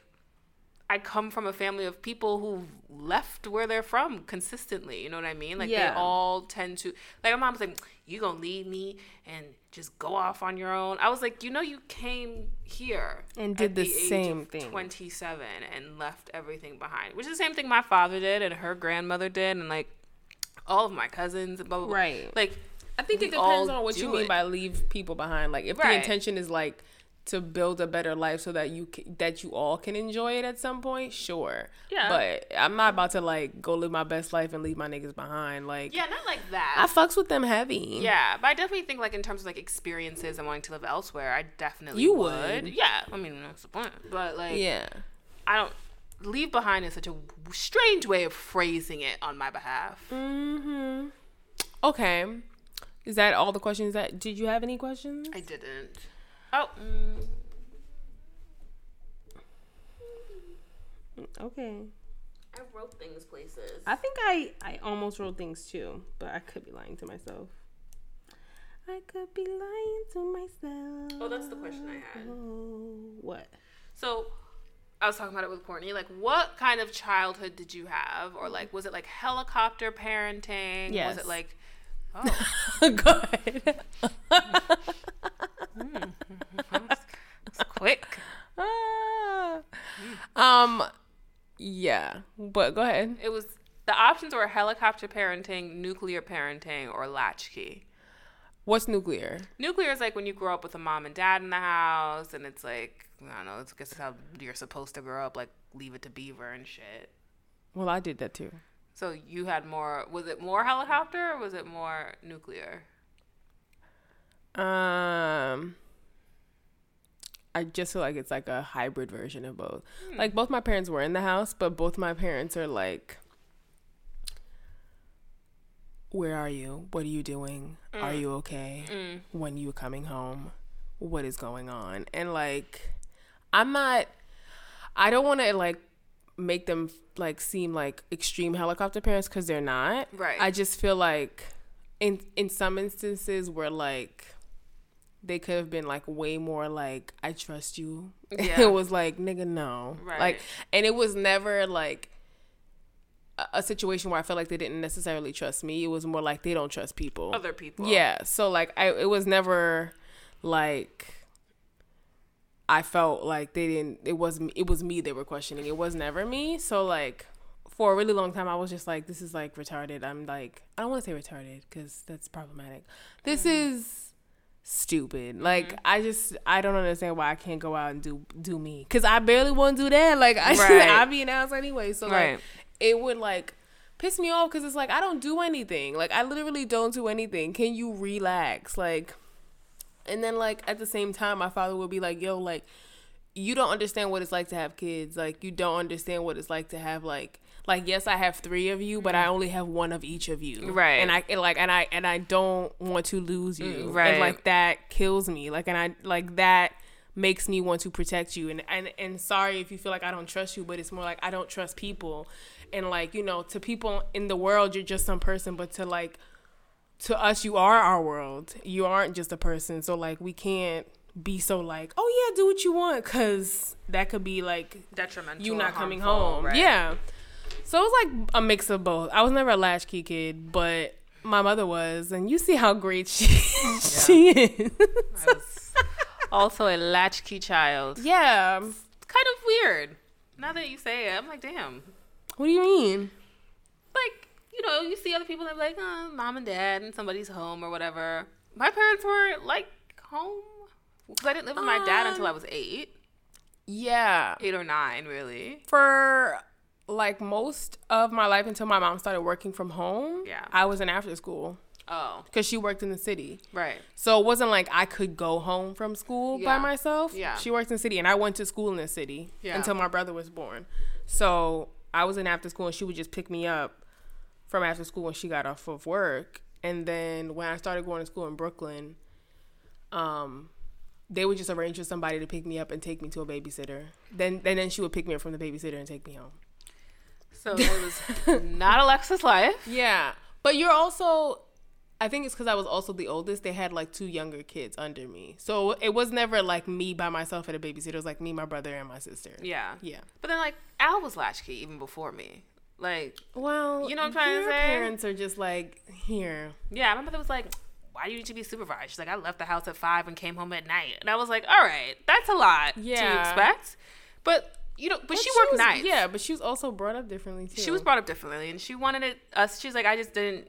I come from a family of people who left where they're from consistently. You know what I mean? Like Yeah. they all tend to like my mom's like, you gonna leave me and just go off on your own. I was like, you know, you came here And did the age same thing. 27 and left everything behind, which is the same thing my father did and her grandmother did, and like all of my cousins blah blah. blah. Right. Like I think it depends on what you mean it. by leave people behind. Like if the intention is like to build a better life so that you c- that you all can enjoy it at some point, sure. Yeah. But I'm not about to like go live my best life and leave my niggas behind. Like yeah, not like that. I fucks with them heavy. Yeah, but I definitely think like in terms of like experiences and wanting to live elsewhere, I definitely You would. would. Yeah, I mean that's the point. But like, Yeah. I don't leave behind is such a strange way of phrasing it on my behalf. Mm-hmm. Okay. Is that all the questions that did you have any questions? I didn't. Oh, mm, Okay. I wrote things places. I think I I almost wrote things too, but I could be lying to myself. I could be lying to myself. Oh, that's the question I had. What? So I was talking about it with Courtney. Like, what kind of childhood did you have, or like, was it like helicopter parenting? Yes. Was it like, oh, Go ahead. it's quick. Ah. um, yeah, but go ahead. It was the options were helicopter parenting, nuclear parenting, or latchkey. What's nuclear? Nuclear is like when you grow up with a mom and dad in the house, and it's like I don't know. It's guess how you're supposed to grow up. Like leave it to Beaver and shit. Well, I did that too. So you had more. Was it more helicopter or was it more nuclear? Um, I just feel like it's like a hybrid version of both. Hmm. Like both my parents were in the house, but both my parents are like, "Where are you? What are you doing? Are mm. you okay? Mm. When you coming home? What is going on?" And like, I'm not. I don't want to like make them like seem like extreme helicopter parents because they're not. Right. I just feel like in in some instances where like they could have been like way more like I trust you. Yeah. it was like nigga no. Right. Like and it was never like a, a situation where I felt like they didn't necessarily trust me. It was more like they don't trust people. Other people. Yeah. So like I it was never like I felt like they didn't it was me- it was me they were questioning. It was never me. So like for a really long time I was just like this is like retarded. I'm like I don't want to say retarded cuz that's problematic. This mm. is stupid. Like mm-hmm. I just I don't understand why I can't go out and do do me cuz I barely want to do that. Like I Right. I be an ass anyway. So Right. like it would like piss me off because it's like I don't do anything. Like I literally don't do anything. Can you relax? Like, and then like at the same time, my father would be like, "Yo, like, you don't understand what it's like to have kids. Like, you don't understand what it's like to have like." Like yes, I have three of you, but I only have one of each of you. Right. And I and like and I and I don't want to lose you. Mm, right. And like that kills me. Like and I like that makes me want to protect you. And and and sorry if you feel like I don't trust you, but it's more like I don't trust people. And like, you know, to people in the world you're just some person, but to like to us you are our world. You aren't just a person. So like we can't be so like, "Oh yeah, do what you want" cuz that could be like Detrimental. you not coming harmful, home. right. Yeah. So it was like a mix of both. I was never a latchkey kid, but my mother was, and you see how great she she is. I was also a latchkey child. yeah. Kind of weird. Now that you say it, I'm like, damn. What do you mean? Like, you know, you see other people that are like, oh, mom and dad, and somebody's home or whatever. My parents were like home because I didn't live with my dad um, until I was eight, Yeah. eight or nine, really. For like most of my life until my mom started working from home, Yeah. I was in after school. Oh, because she worked in the city. right. So it wasn't like I could go home from school Yeah. by myself. Yeah. She worked in the city and I went to school in the city Yeah. until my brother was born. So I was in after school and she would just pick me up from after school when she got off of work. And then when I started going to school in Brooklyn, um, they would just arrange for somebody to pick me up and take me to a babysitter. Then and then she would pick me up from the babysitter and take me home. So it was not Alexa's life. Yeah. But you're also I think it's because I was also the oldest. They had like two younger kids under me. So it was never like me by myself at a babysitter. It was like me, my brother, and my sister. Yeah. Yeah. But then like Al was latchkey even before me. Like, Well, You know what I'm trying to say? parents are just like, here. yeah, my mother was like, "Why do you need to be supervised?" She's like, "I left the house at five and came home at night," and I was like, "All right, that's a lot yeah. to expect." But you know, but, she she worked was, nights. Yeah, but she was also brought up differently too. she was brought up differently, and she wanted it us. She's like, "I just didn't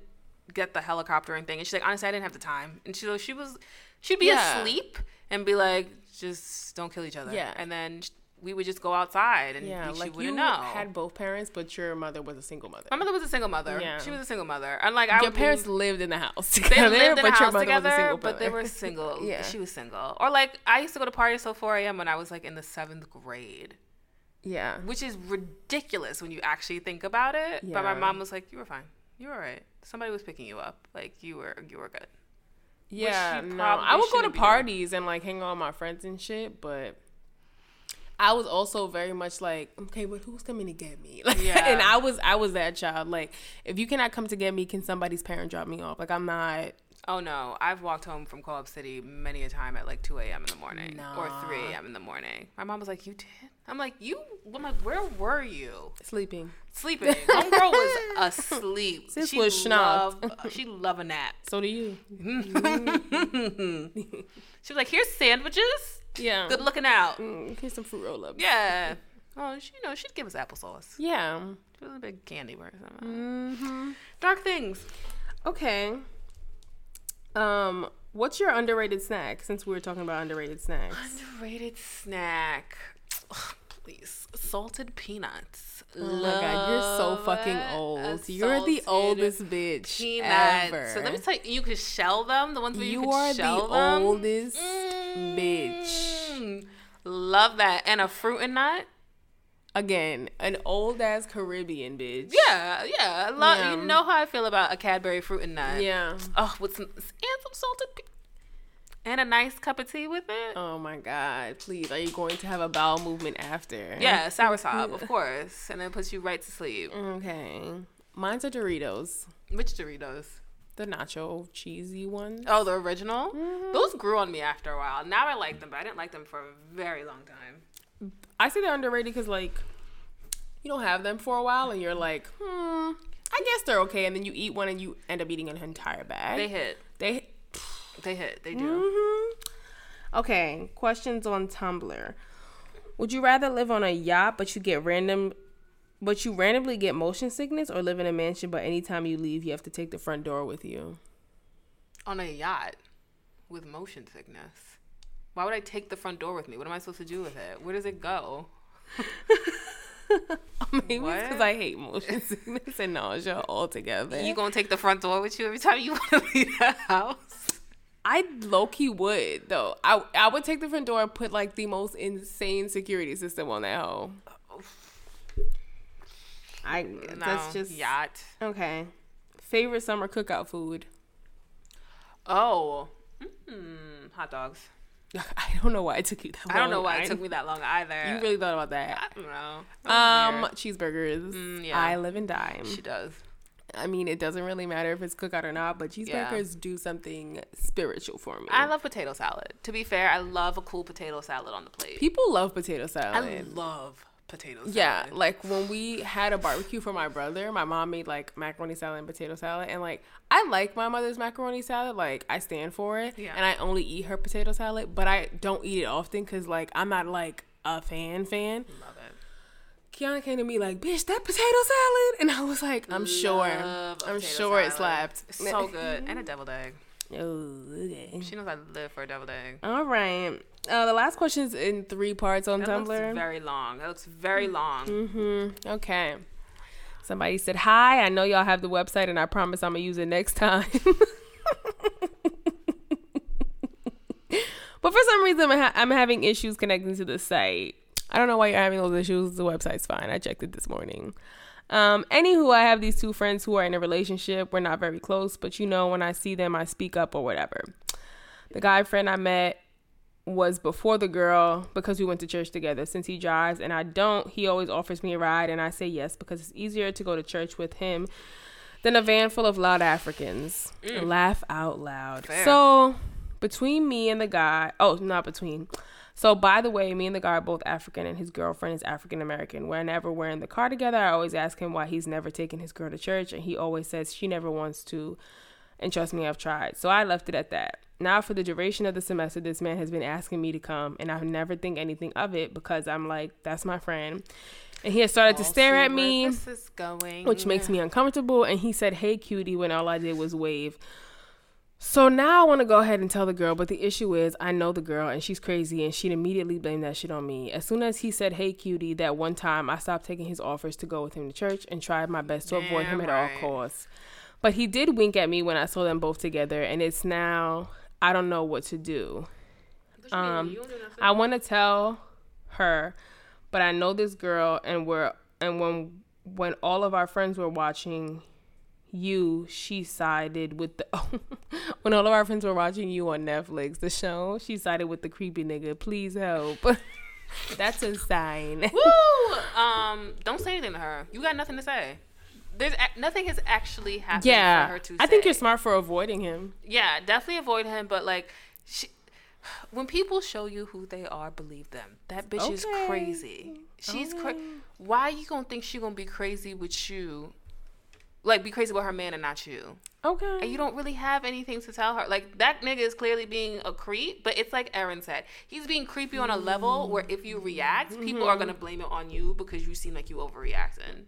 get the helicoptering thing," and she's like, "Honestly, I didn't have the time." And she was, she was, she'd be Yeah. asleep and be like, "Just don't kill each other," Yeah. and then we would just go outside, and Yeah, she like wouldn't you know. had both parents, but your mother was a single mother. my mother was a single mother. Yeah. She was a single mother, and like I Your parents leave- lived in the house Together, they lived in but a house mother was a together, but they were single. Yeah. She was single. Or like I used to go to parties till 4 a.m. when I was like in the seventh grade, Yeah. which is ridiculous when you actually think about it. But my mom was like, "You were fine. You were alright. Somebody was picking you up. Like you were, you were good." Yeah, no. I would go to doing. parties and like hang out with my friends and shit, but I was also very much like, okay, but who's coming to get me? Like, Yeah. and I was, I was that child. Like, if you cannot come to get me, can somebody's parent drop me off? Like, I'm not. Oh no, I've walked home from Co-op City many a time at like 2 a.m. in the morning or 3 a.m. in the morning. My mom was like, "You did?" I'm like, "You?" I'm like, "Where were you?" Sleeping. Sleeping. Homegirl was asleep. Sis she was schnocked. loved- She love a nap. So do you? She was like, "Here's sandwiches. Yeah. Good looking out." Mm, here's some fruit roll ups. Yeah. Oh, she, you know, she'd give us applesauce. Yeah. She was a big candy person. hmm Dark things. Okay. Um, what's your underrated snack? Since we were talking about underrated snacks. Underrated snack. Ugh, please, salted peanuts. Oh my god, you're so fucking old. You're the oldest bitch peanuts. ever. So let me tell you, you could shell them. The ones where you, you are the shell them. oldest bitch. Mm. Love that. And a fruit and nut. Again, an old ass Caribbean bitch. Yeah, yeah. Yeah. You know how I feel about a Cadbury fruit and nut. Yeah. Oh, with some and some salted pe- and a nice cup of tea with it. Oh my god, please. Are you going to have a bowel movement after? Yeah, soursop, of course, and it puts you right to sleep. Okay. Mine's are Doritos. Which Doritos? The nacho cheesy ones. Oh, the original. Mm-hmm. Those grew on me after a while. Now I like them, but I didn't like them for a very long time. I say they're underrated because like you don't have them for a while and you're like, hmm, I guess they're okay. And then you eat one and you end up eating an entire bag. They hit. they They hit. They do. hmm Okay, questions on Tumblr. Would you rather live on a yacht but you get random but you randomly get motion sickness or live in a mansion but anytime you leave you have to take the front door with you? On a yacht with motion sickness. Why would I take the front door with me? What am I supposed to do with it? Where does it go? Maybe because I hate motion sickness and nausea altogether. You gonna take the front door with you every time you want to leave the house? I low key would though. I I would take the front door and put like the most insane security system on that hoe. I No, that's just yacht. okay. Favorite summer cookout food? Oh, mm, hot dogs. I don't know why it took you that long. I don't know why it took me that long either. You really thought about that? I don't know. Um, Weird. cheeseburgers. Mm, yeah. I live and die. she does. I mean, it doesn't really matter if it's cookout or not, but Yeah. cheeseburgers do something spiritual for me. I love potato salad. To be fair, I love a cool potato salad on the plate. People love potato salad. I love potato salad. Yeah, like when we had a barbecue for my brother, my mom made like macaroni salad and potato salad, and like I like my mother's macaroni salad, like I stand for it, Yeah. and I only eat her potato salad, but I don't eat it often because like I'm not like a fan fan. love it. Kiana came to me like, "Bitch, that potato salad," and I was like, "I'm Love sure, I'm sure salad. it slapped. It's so good, and a deviled egg." Oh, okay. She knows I live for a deviled egg. All right. Uh, the last question is in three parts on that Tumblr. very long. That looks very mm-hmm. long. Mm-hmm. Okay. Somebody said, "Hi, I know y'all have the website, and I promise I'm gonna use it next time." but for some reason, I'm, ha- I'm having issues connecting to the site. I don't know why you're having those issues. The website's fine. I checked it this morning. Um, anywho, I have these two friends who are in a relationship. We're not very close, but you know, when I see them, I speak up or whatever. The guy friend I met was before the girl because we went to church together. Since he drives and I don't, he always offers me a ride, and I say yes because it's easier to go to church with him than a van full of loud Africans. Laugh out loud. Fair. So, between me and the guy, oh, not between. So, by the way, me and the guy are both African, and his girlfriend is African American. Whenever we're in the car together, I always ask him why he's never taken his girl to church, and he always says she never wants to. And trust me, I've tried. So I left it at that. Now, for the duration of the semester, this man has been asking me to come, and I never think anything of it because I'm like, that's my friend. And he has started to I'll stare at me This is going. which makes me uncomfortable. And he said, Hey, cutie, when all I did was wave. So now I want to go ahead and tell the girl, but the issue is I know the girl and she's crazy and she'd immediately blame that shit on me. As soon as he said, Hey, cutie, that one time I stopped taking his offers to go with him to church and tried my best to avoid him Damn at all costs. But he did wink at me when I saw them both together, and it's now I don't know what to do. Um, I want to tell her, but I know this girl, and we're and when when all of our friends were watching you, she sided with the when all of our friends were watching you on Netflix, the show, she sided with the creepy nigga. Please help. That's a sign. Woo! Um, don't say anything to her. You got nothing to say. There's a- nothing has actually happened for Yeah, her to. I think you're smart for avoiding him. Yeah, definitely avoid him. But like, she, when people show you who they are, believe them. That bitch is crazy. She's Okay. crazy. Why you gonna think she gonna be crazy with you? Like, be crazy about her man and not you. Okay. And you don't really have anything to tell her. Like that nigga is clearly being a creep, but it's like Aaron said. He's being creepy on a level where if you react, people are gonna blame it on you because you seem like you overreacting.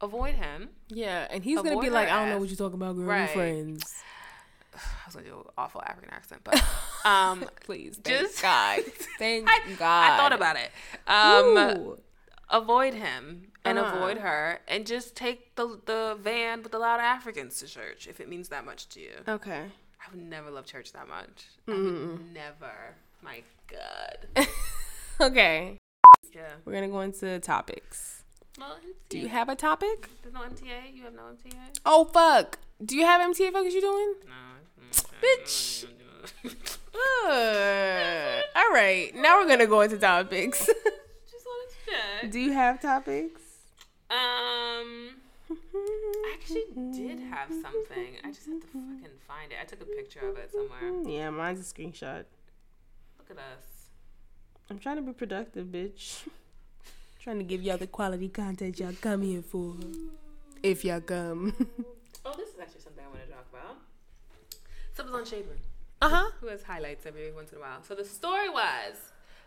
Avoid him. yeah, and he's gonna be like, I don't know what you're talking about, girl. Right. We're friends. I was gonna do an awful African accent, but um Please, thank Just- God. Thank I, God. I thought about it. Um Ooh. Avoid him and Uh-huh. avoid her and just take the the van with a lot of Africans to church if it means that much to you. Okay. I would never love church that much. Would never. My God. Okay. Yeah. We're gonna go into topics. Well, Do you have a topic? There's no MTA. You have no MTA. Oh fuck. Do you have MTA focus you doing? No. Bitch. All right. Now we're gonna go into topics. Just wanted to check. Do you have topics? Um. I actually did have something. I just had to fucking find it. I took a picture of it somewhere. Yeah, mine's a screenshot. Look at us. I'm trying to be productive, bitch. trying to give y'all the quality content y'all come here for. If y'all come. Oh, this is actually something I want to talk about. Something's on Shaver. uh huh. who has highlights every once in a while. So the story was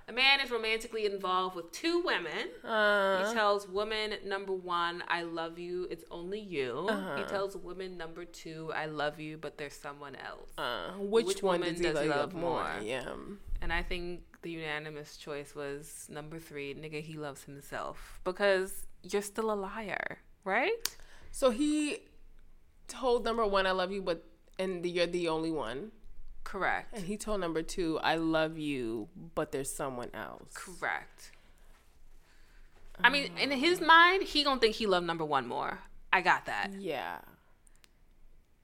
a man is romantically involved with two women. Uh, He tells woman number one, I love you, it's only you. Uh-huh. He tells woman number two, I love you, but there's someone else. uh, which, Which one woman does he does love, love more? more? Yeah. And I think the unanimous choice was number three, nigga, he loves himself. Because you're still a liar, right? So he told number one, "I love you," but and you're the only one. Correct. And he told number two, "I love you," but there's someone else. Correct. I mean, in his mind, he gonna think he loved number one more. I got that. Yeah.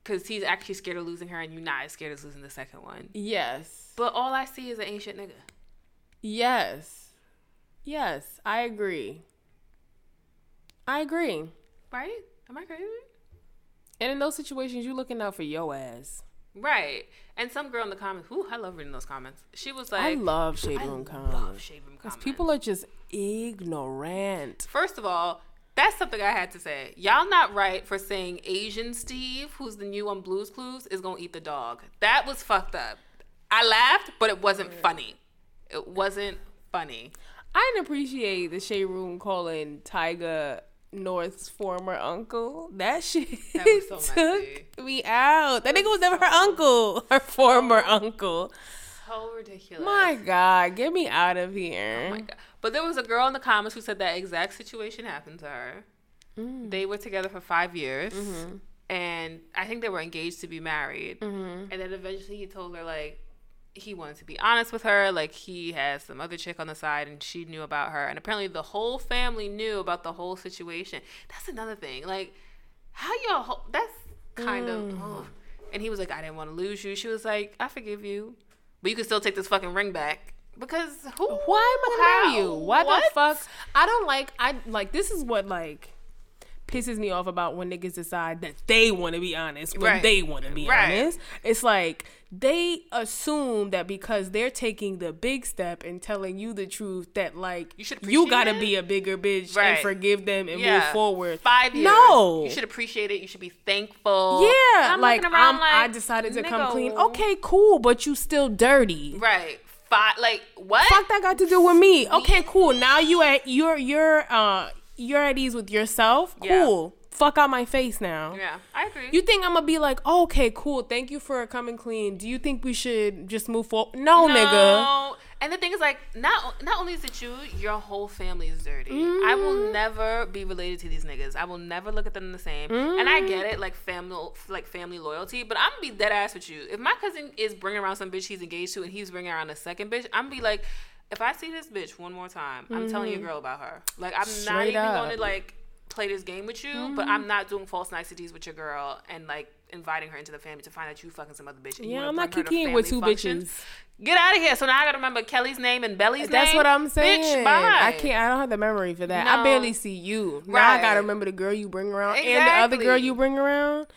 Because he's actually scared of losing her, and you're not as scared as losing the second one. Yes. But all I see is an ancient nigga. Yes. Yes, I agree. I agree. Right? Am I crazy? And in those situations, you're looking out for your ass. Right. And some girl in the comments, whoo, I love reading those comments. She was like, I love shade I room love comments. shade room Because comments. people are just ignorant. First of all, that's something I had to say. Y'all not right for saying Asian Steve, who's the new on Blues Clues, is gonna eat the dog. That was fucked up. I laughed, but it wasn't funny. It wasn't funny. I didn't appreciate the shade room calling Tyga North's former uncle. That shit That was so took me out. That nigga was never her uncle, her former uncle. So ridiculous. My God, get me out of here. Oh my god! But there was a girl in the comments who said that exact situation happened to her. Mm. They were together for five years, Mm-hmm. and I think they were engaged to be married. And then eventually he told her like, he wanted to be honest with her. Like he has some other chick on the side, and she knew about her, and apparently the whole family knew about the whole situation. That's another thing. Like how y'all? That's kind Mm. of. ugh. And he was like, I didn't want to lose you. She was like, I forgive you, but you can still take this fucking ring back because who? Why am I you? Why What? the fuck? I don't like. I like. This is what like pisses me off about when niggas decide that they want to be honest when Right. they want to be Right. honest. It's like they assume that because they're taking the big step and telling you the truth that like You should you gotta it. be a bigger bitch and forgive them and Yeah. move forward. Five years. No. you should appreciate it. You should be thankful. Yeah, I'm like, looking around I'm, I decided to come clean. Okay, cool, but you still dirty. Right. Five. Like what? fuck that got to do with me? Okay, cool. Now you at you're you're uh you're at ease with yourself. Yeah. Cool. Fuck out my face now. Yeah, I agree. You think I'm gonna be like, oh, okay, cool. Thank you for coming clean. Do you think we should just move forward? No, nigga. No. And the thing is, like, not not only is it you, your whole family is dirty. I Mm-hmm. will never be related to these niggas. I will never look at them the same. And I get Mm. it, like family, like family loyalty. But I'm gonna be dead ass with you. If my cousin is bringing around some bitch he's engaged to, and he's bringing around a second bitch, I'm gonna be like, if I see this bitch one more time, I'm telling your girl about her. Like, I'm not Mm-hmm. Even up. going to like play this game with you, but I'm not doing false niceties with your girl and like inviting her into the family to find out you fucking some other bitch. Yeah, I'm not kicking with two functions. bitches. Get out of here. So now I gotta remember Kelly's name and Belly's name. That's what I'm saying. Bitch, bye. I can't. I don't have the memory for that. I barely see you. Now I gotta remember the girl you bring around and the other girl you bring around.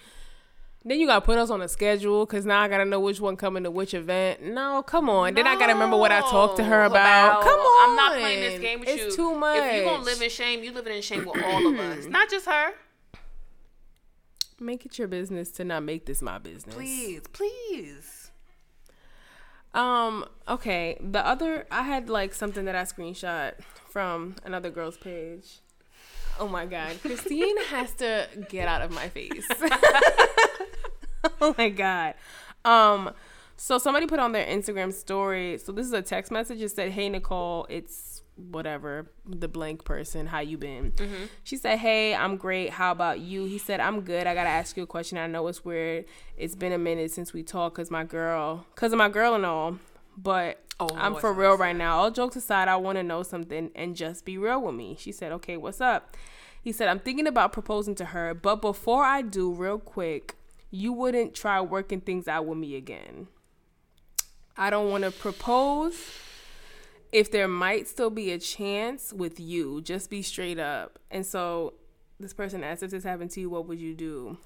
Then you gotta put us on a schedule because now I gotta know which one coming to which event. No, come on. Then I gotta remember what I talked to her No, about. Come on. I'm not playing this game with you. It's too much. If you gonna live in shame, you living in shame with all of us, not just her. Make it your business to not make this my business. Please, please. Um, okay. The other I had like something that I screenshot from another girl's page. Oh my god. Christine has to get out of my face. oh my god. Um so somebody put on their Instagram story. So this is a text message. It said, "Hey Nicole, it's whatever the blank person. How you been?" She said, "Hey, I'm great. How about you?" He said, "I'm good. I gotta ask you a question. I know it's weird. It's been a minute since we talked, cause my girl, cause of my girl and all. But Oh, I'm Lord, for real right now. All jokes aside, I want to know something and just be real with me." She said, "Okay, what's up?" He said, "I'm thinking about proposing to her, but before I do, real quick." You wouldn't try working things out with me again. I don't want to propose if there might still be a chance with you. Just be straight up. And so this person asked if this happened to you, what would you do?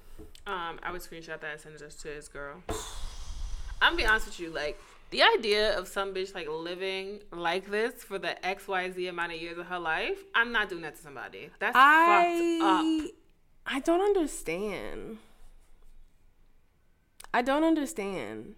Um, I would screenshot that and send it to his girl. I'm gonna be honest with you, like the idea of some bitch like living like this for the X Y Z amount of years of her life. I'm not doing that to somebody. That's fucked up. I I don't understand. I don't understand.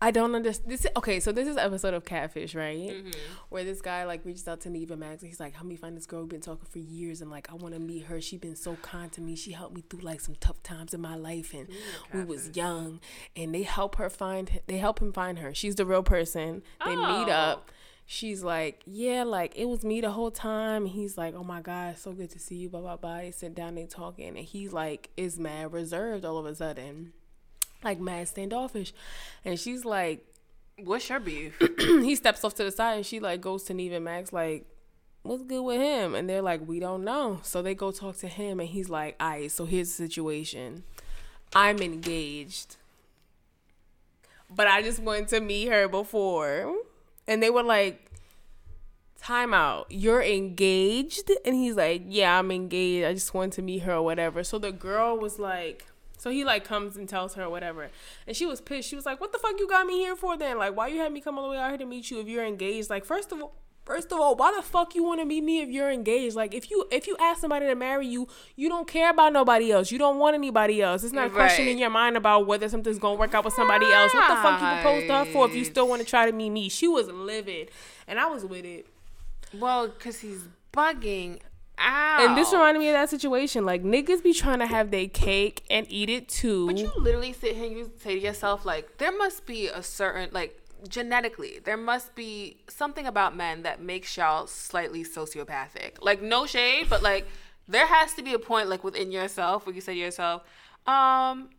I don't understand. This okay, so this is episode of Catfish, right? Mm-hmm. Where this guy like reaches out to Nev and Max and he's like, "Help me find this girl. We've been talking for years, and like I want to meet her. She's been so kind to me. She helped me through like some tough times in my life, and we was young. And they help her find. They help him find her. She's the real person. They meet Oh. up. She's like, yeah, like it was me the whole time. He's like, oh my god, so good to see you. Blah blah blah. They sit down, they talking, and he like is mad reserved all of a sudden, like mad standoffish, and she's like, What's your beef? he steps off to the side and she like goes to Nev and Max like, what's good with him? And they're like, we don't know. So they go talk to him and he's like, alright, so here's the situation. I'm engaged. But I just went to meet her before. And they were like, time out. You're engaged? And he's like, yeah, I'm engaged. I just wanted to meet her or whatever. So the girl was like, so he like comes and tells her whatever. And she was pissed. She was like, What the fuck you got me here for then? Like, why you had me come all the way out here to meet you if you're engaged? Like, first of all First of all, why the fuck you want to meet me if you're engaged? Like, if you if you ask somebody to marry you, you don't care about nobody else. You don't want anybody else. It's not a question in your mind about whether something's gonna work out with somebody else. What the fuck you proposed to her for if you still want to try to meet me? She was livid, and I was with it. well, because he's bugging And this reminded me of that situation. Like niggas be trying to have their cake and eat it too. But you literally sit here and you say to yourself, like, there must be a certain, like, genetically, there must be something about men that makes y'all slightly sociopathic. Like, no shade, but like, there has to be a point, like, within yourself where you say to yourself, um,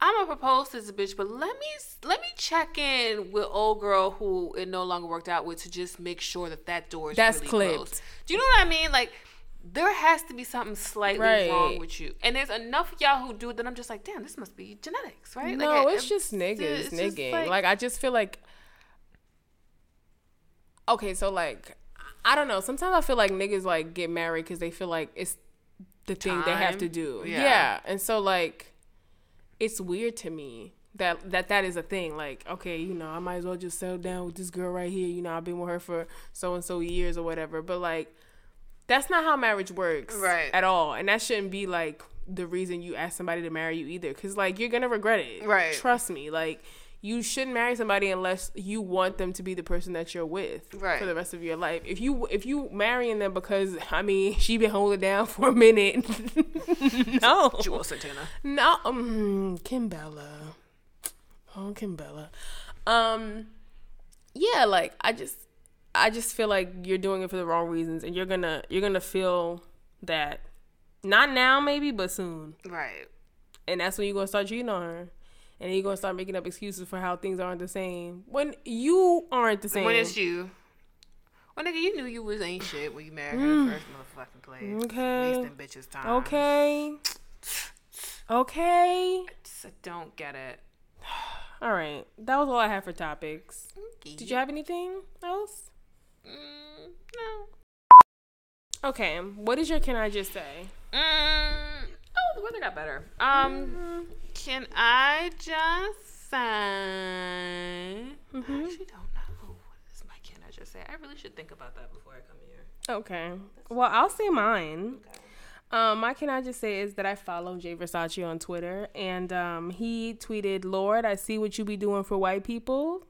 I'm gonna propose to this bitch, but let me let me check in with old girl who it no longer worked out with to just make sure that that door is That's really clipped. closed. Do you know what I mean? Like there has to be something slightly Right. wrong with you, and there's enough of y'all who do it that I'm just like, damn, this must be genetics, right? No, Like, I- it's just niggas it's just nigging. Like, I just feel like Okay, so like I don't know. Sometimes I feel like niggas like get married because they feel like it's the thing they have to do. Yeah. Yeah. And so like it's weird to me that that that is a thing. Like, okay, you know, I might as well just settle down with this girl right here. You know, I've been with her for so and so years or whatever. But like that's not how marriage works Right. at all. And that shouldn't be like the reason you ask somebody to marry you either cuz like you're going to regret it. Right. Trust me. Like you shouldn't marry somebody unless you want them to be the person that you're with Right. for the rest of your life. If you if you marrying them because I mean she been holding down for a minute, no, Juelz Santana. no, um, Kimbella, oh Kimbella, um, yeah, like I just I just feel like you're doing it for the wrong reasons, and you're gonna you're gonna feel that not now maybe, but soon Right. and that's when you're gonna start cheating on her. And you're gonna start making up excuses for how things aren't the same when you aren't the same. When it's you. Well, nigga, you knew you was ain't shit when you married her in the mm. first motherfucking place. Okay. Wasting bitches' time. okay, okay, I Just, don't get it. all right. That was all I have for topics. Did you have anything else? Mm, no. Okay, what is your can I just say? Mm, oh, the weather got better. Um, can I just say? I actually don't know. What is my can I just say? I really should think about that before I come here. Okay, well I'll say mine. Um, my can I just say is that I follow Jay Versace on Twitter, and um, he tweeted, "Lord, I see what you be doing for white people."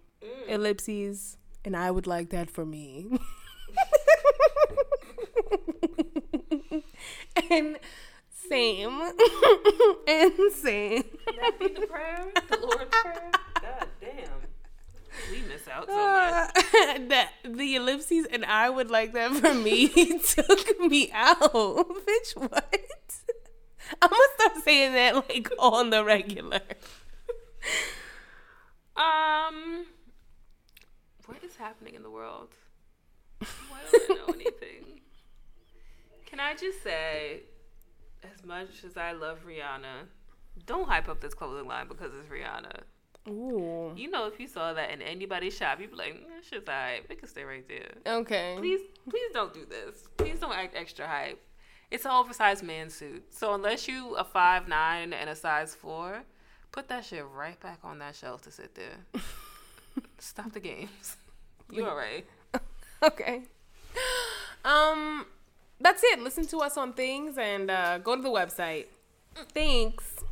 Ellipses, and I would like that for me. and same, and same. That be the prayer, the Lord's prayer. God damn, we miss out so much. Uh, that the ellipses and I would like that for me took me out. Bitch, what? I'm gonna start saying that like on the regular. Um, is happening in the world? Why don't I know anything? Can I just say, as much as I love Rihanna, don't hype up this clothing line because it's Rihanna. Ooh. You know, if you saw that in anybody's shop, you'd be like, mm, that shit's hype. It can stay right there. Okay. Please, please don't do this. Please don't act extra hype. It's an oversized man suit. So unless you a five nine and a size four, put that shit right back on that shelf to sit there. Stop the games. You alright? Okay. Um, that's it. Listen to us on things and uh, go to the website. Thanks.